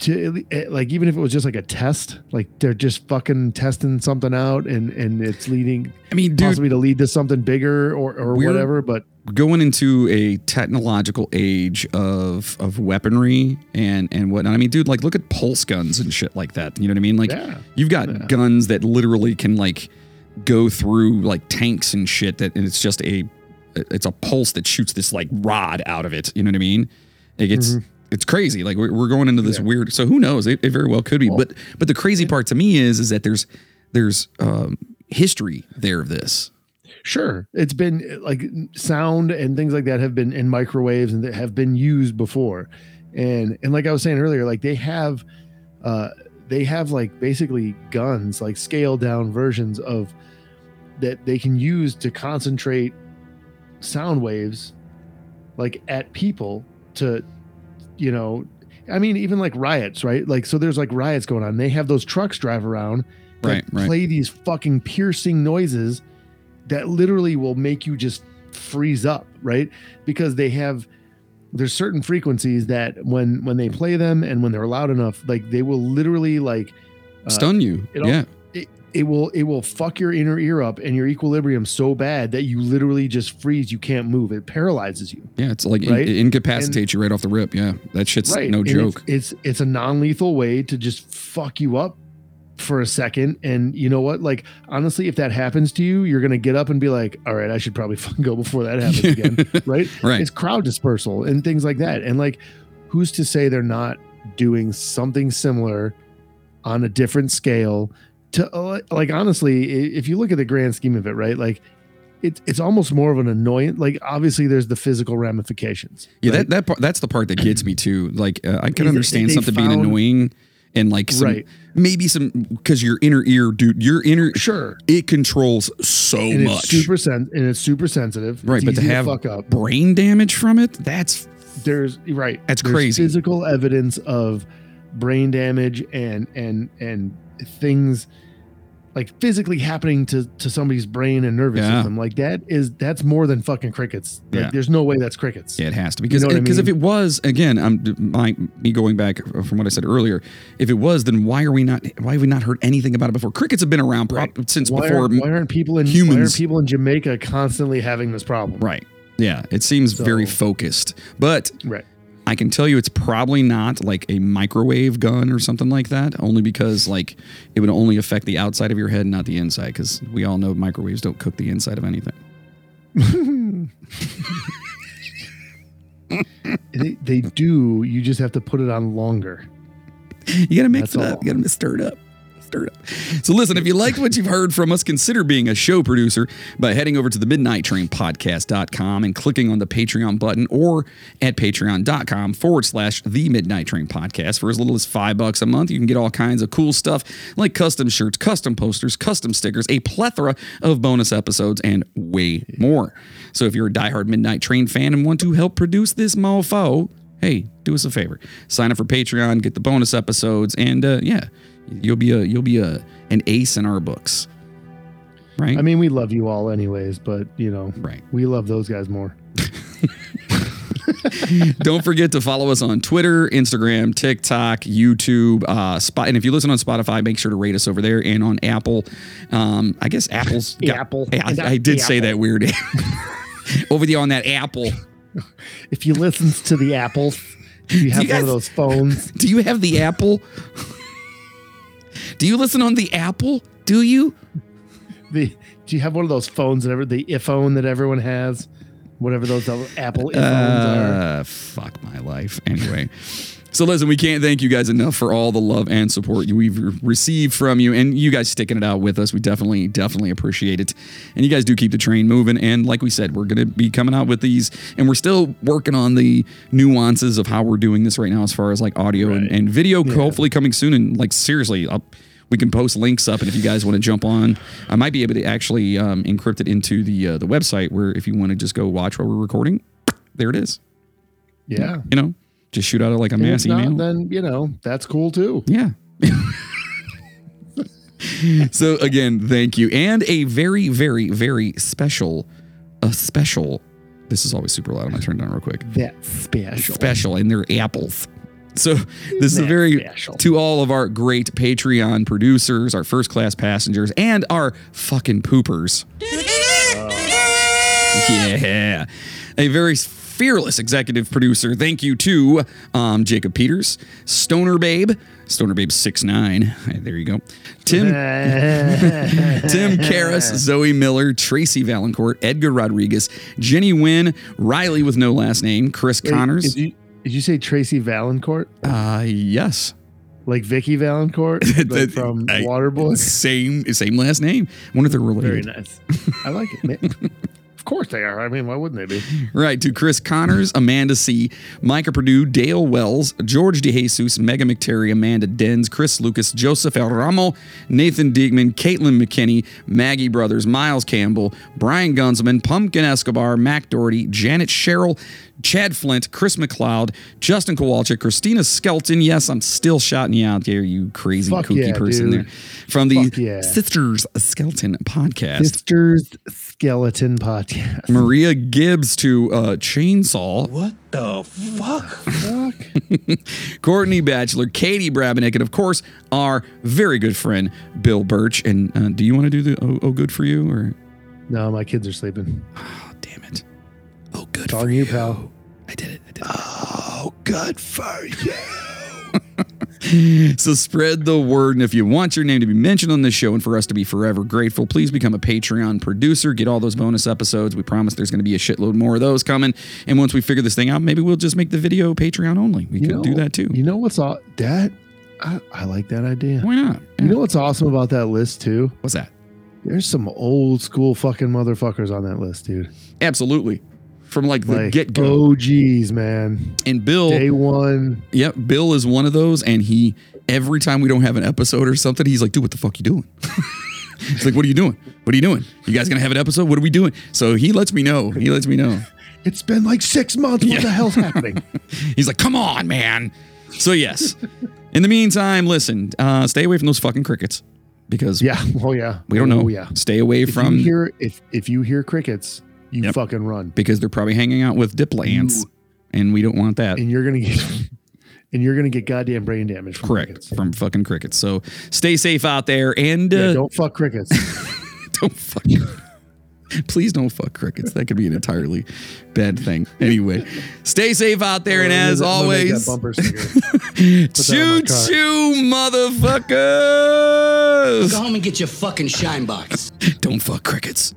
to eh, like even if it was just like a test, like they're just fucking testing something out and and it's leading I mean, dude, possibly to lead to something bigger or or whatever. But going into a technological age of of weaponry and and whatnot. I mean, dude, like look at pulse guns and shit like that. You know what I mean? Like yeah, you've got Yeah. guns that literally can like go through like tanks and shit. That and it's just a it's a pulse that shoots this like rod out of it. You know what I mean? Like it's Mhm. it's crazy. Like we're, we're going into this Yeah. weird. So who knows? It, it very well could be. Well- but but the crazy part to me is is that there's there's um, history there of this. Sure. It's been like sound and things like that have been in microwaves and that have been used before. And and like I was saying earlier, like they have uh they have like basically guns, like scaled down versions of that they can use to concentrate sound waves like at people to you know i mean even like riots right like so there's like riots going on they have those trucks drive around that Right, right. play these fucking piercing noises that literally will make you just freeze up right because they have there's certain frequencies that when when they play them and when they're loud enough like they will literally like uh, Stun you. Yeah. It, it will it will fuck your inner ear up and your equilibrium so bad that you literally just freeze you can't move it paralyzes you Yeah. It's like in- Right? incapacitates you right off the rip. Yeah. That shit's right no And joke. it's, it's it's a non-lethal way to just fuck you up for a second and you know what like honestly if that happens to you you're gonna get up and be like all right i should probably fucking go before that happens again right Right. it's crowd dispersal and things like that and like who's to say they're not doing something similar on a different scale to uh, like honestly if you look at the grand scheme of it right like it's it's almost more of an annoyance like obviously there's the physical ramifications Yeah, right? that that part, that's the part that gets me too. Like uh, I can Is understand they something being annoying and like some, Right. maybe some because your inner ear, dude, your inner sure it controls so and much. it's super sen- and it's super sensitive right, It's but to have fuck up brain damage from it, that's there's right That's there's crazy. physical evidence of brain damage and and and things like physically happening to to somebody's brain and nervous Yeah. system like that is that's more than fucking crickets like Yeah. there's no way that's crickets yeah, it has to because know what I because if it was again, I'm my me going back uh, from what I said earlier. If it was, then why are we not? Why have we not heard anything about it before? Crickets have been around prob- since why, before. aren't, why aren't people in why humans- aren't people in jamaica constantly having this problem Right. Yeah, it seems very focused, but right I can tell you it's probably not like a microwave gun or something like that, only because like it would only affect the outside of your head, not the inside, because we all know microwaves don't cook the inside of anything. they, they do you just have to put it on longer You gotta mix That's it up. all. You gotta stir it up. Stir it up. So listen, if you liked what you've heard from us, consider being a show producer by heading over to the Midnight Train Podcast.com and clicking on the Patreon button or at patreon.com forward slash the Midnight Train Podcast. For as little as five bucks a month, you can get all kinds of cool stuff like custom shirts, custom posters, custom stickers, a plethora of bonus episodes, and way more. So if you're a diehard Midnight Train fan and want to help produce this mofo, hey, do us a favor. Sign up for Patreon, get the bonus episodes, and uh, yeah, you'll be a you'll be a an ace in our books. Right? i mean we love you all anyways but you know right. we love those guys more Don't forget to follow us on Twitter, Instagram, TikTok, YouTube, uh, Spot. And if you listen on Spotify, make sure to rate us over there and on Apple. Um, I guess Apple's got- Apple. Yeah, I, I did say that weird. over there on that Apple. if you listen to the apples if you have you one guys- of those phones Do you have the Apple? Do you listen on the Apple? Do you? the do you have one of those phones that ever the iPhone that everyone has whatever those apple iPhones are Uh, fuck my life. Anyway. So listen, we can't thank you guys enough for all the love and support we've received from you, and you guys sticking it out with us. We definitely, definitely appreciate it. And you guys do keep the train moving. And like we said, we're gonna be coming out with these, and we're still working on the nuances of how we're doing this right now, as far as like audio and, Right. and video. Hopefully coming soon. And like seriously, I'll, we can post links up, and if you guys want to jump on, I might be able to actually um, encrypt it into the uh, the website where if you want to just go watch while we're recording, there it is. yeah You know, just shoot out like a And mass if not, email. then you know that's cool too yeah. so again, thank you, and a very, very, very special, a special. This is always super loud. I'm gonna turn it down real quick. that's special Special, and they're apples. So this is a very special. to all of our great Patreon producers, our first class passengers, and our fucking poopers. Yeah. A very fearless executive producer. Thank you to um, Jacob Peters, Stoner Babe, Stoner Babe six nine. There you go. Tim Tim Karras, Zoe Miller, Tracy Valancourt, Edgar Rodriguez, Jenny Wynn, Riley with no last name, Chris Wait, Connors. Did you, did you say Tracy Valancourt? Uh yes. Like Vicki Vallencourt like from I- Waterboy? Same same last name. I wonder if they're related. Very nice. I like it. course they are. I mean, why wouldn't they be? Right. To Chris Connors, Amanda C., Micah Purdue, Dale Wells, George DeJesus, Mega McTerry, Amanda Dens, Chris Lucas, Joseph El Ramo, Nathan Diegman, Caitlin McKinney, Maggie Brothers, Miles Campbell, Brian Gunzelman, Pumpkin Escobar, Mac Doherty, Janet Sherrill, Chad Flint, Chris McLeod, Justin Kowalczyk, Christina Skelton. Yes, I'm still shouting you out there, you crazy Fuck kooky yeah, person dude. there. From the yeah. Sisters Skelton podcast. Sisters Skeleton Podcast. Maria Gibbs to uh, Chainsaw. What the fuck? Fuck. Courtney Batchelor, Katie Brabenick, and of course, our very good friend, Bill Birch. And uh, do you want to do the oh, oh, good for you? Or, No, my kids are sleeping. oh, damn it. Oh, good It's for on you, pal. I did it. I did it. Oh, good for you. So spread the word. And if you want your name to be mentioned on this show and for us to be forever grateful, please become a Patreon producer. Get all those bonus episodes. We promise there's going to be a shitload more of those coming. And once we figure this thing out, maybe we'll just make the video Patreon only. We You could know- do that too. You know what's all that? I, I like that idea. Why not? You know what's awesome about that list too? What's that? There's some old school fucking motherfuckers on that list, dude. Absolutely. From like the Like get go. OGs, man. And Bill, Day one. Yep, Bill is one of those, and he every time we don't have an episode or something, he's like, "Dude, what the fuck you doing?" It's like, "What are you doing? What are you doing? You guys gonna have an episode? What are we doing?" So he lets me know. He lets me know. It's been like six months. What the hell's happening? He's like, "Come on, man." So yes. In the meantime, listen, uh, stay away from those fucking crickets because Yeah. Oh yeah. we don't know. Oh yeah. Stay away If from you hear if if you hear crickets, you Yep. fucking run, because they're probably hanging out with dipla ants, and we don't want that. and you're gonna get and you're gonna get goddamn brain damage. From Correct Crickets. from fucking crickets. So stay safe out there and uh, Yeah, don't fuck crickets. don't fuck. Please don't fuck crickets. That could be an entirely bad thing. Anyway, stay safe out there, and as I'm gonna make that always, bumper sticker. choo choo, motherfuckers! Go home and get your fucking shine box. Don't fuck crickets.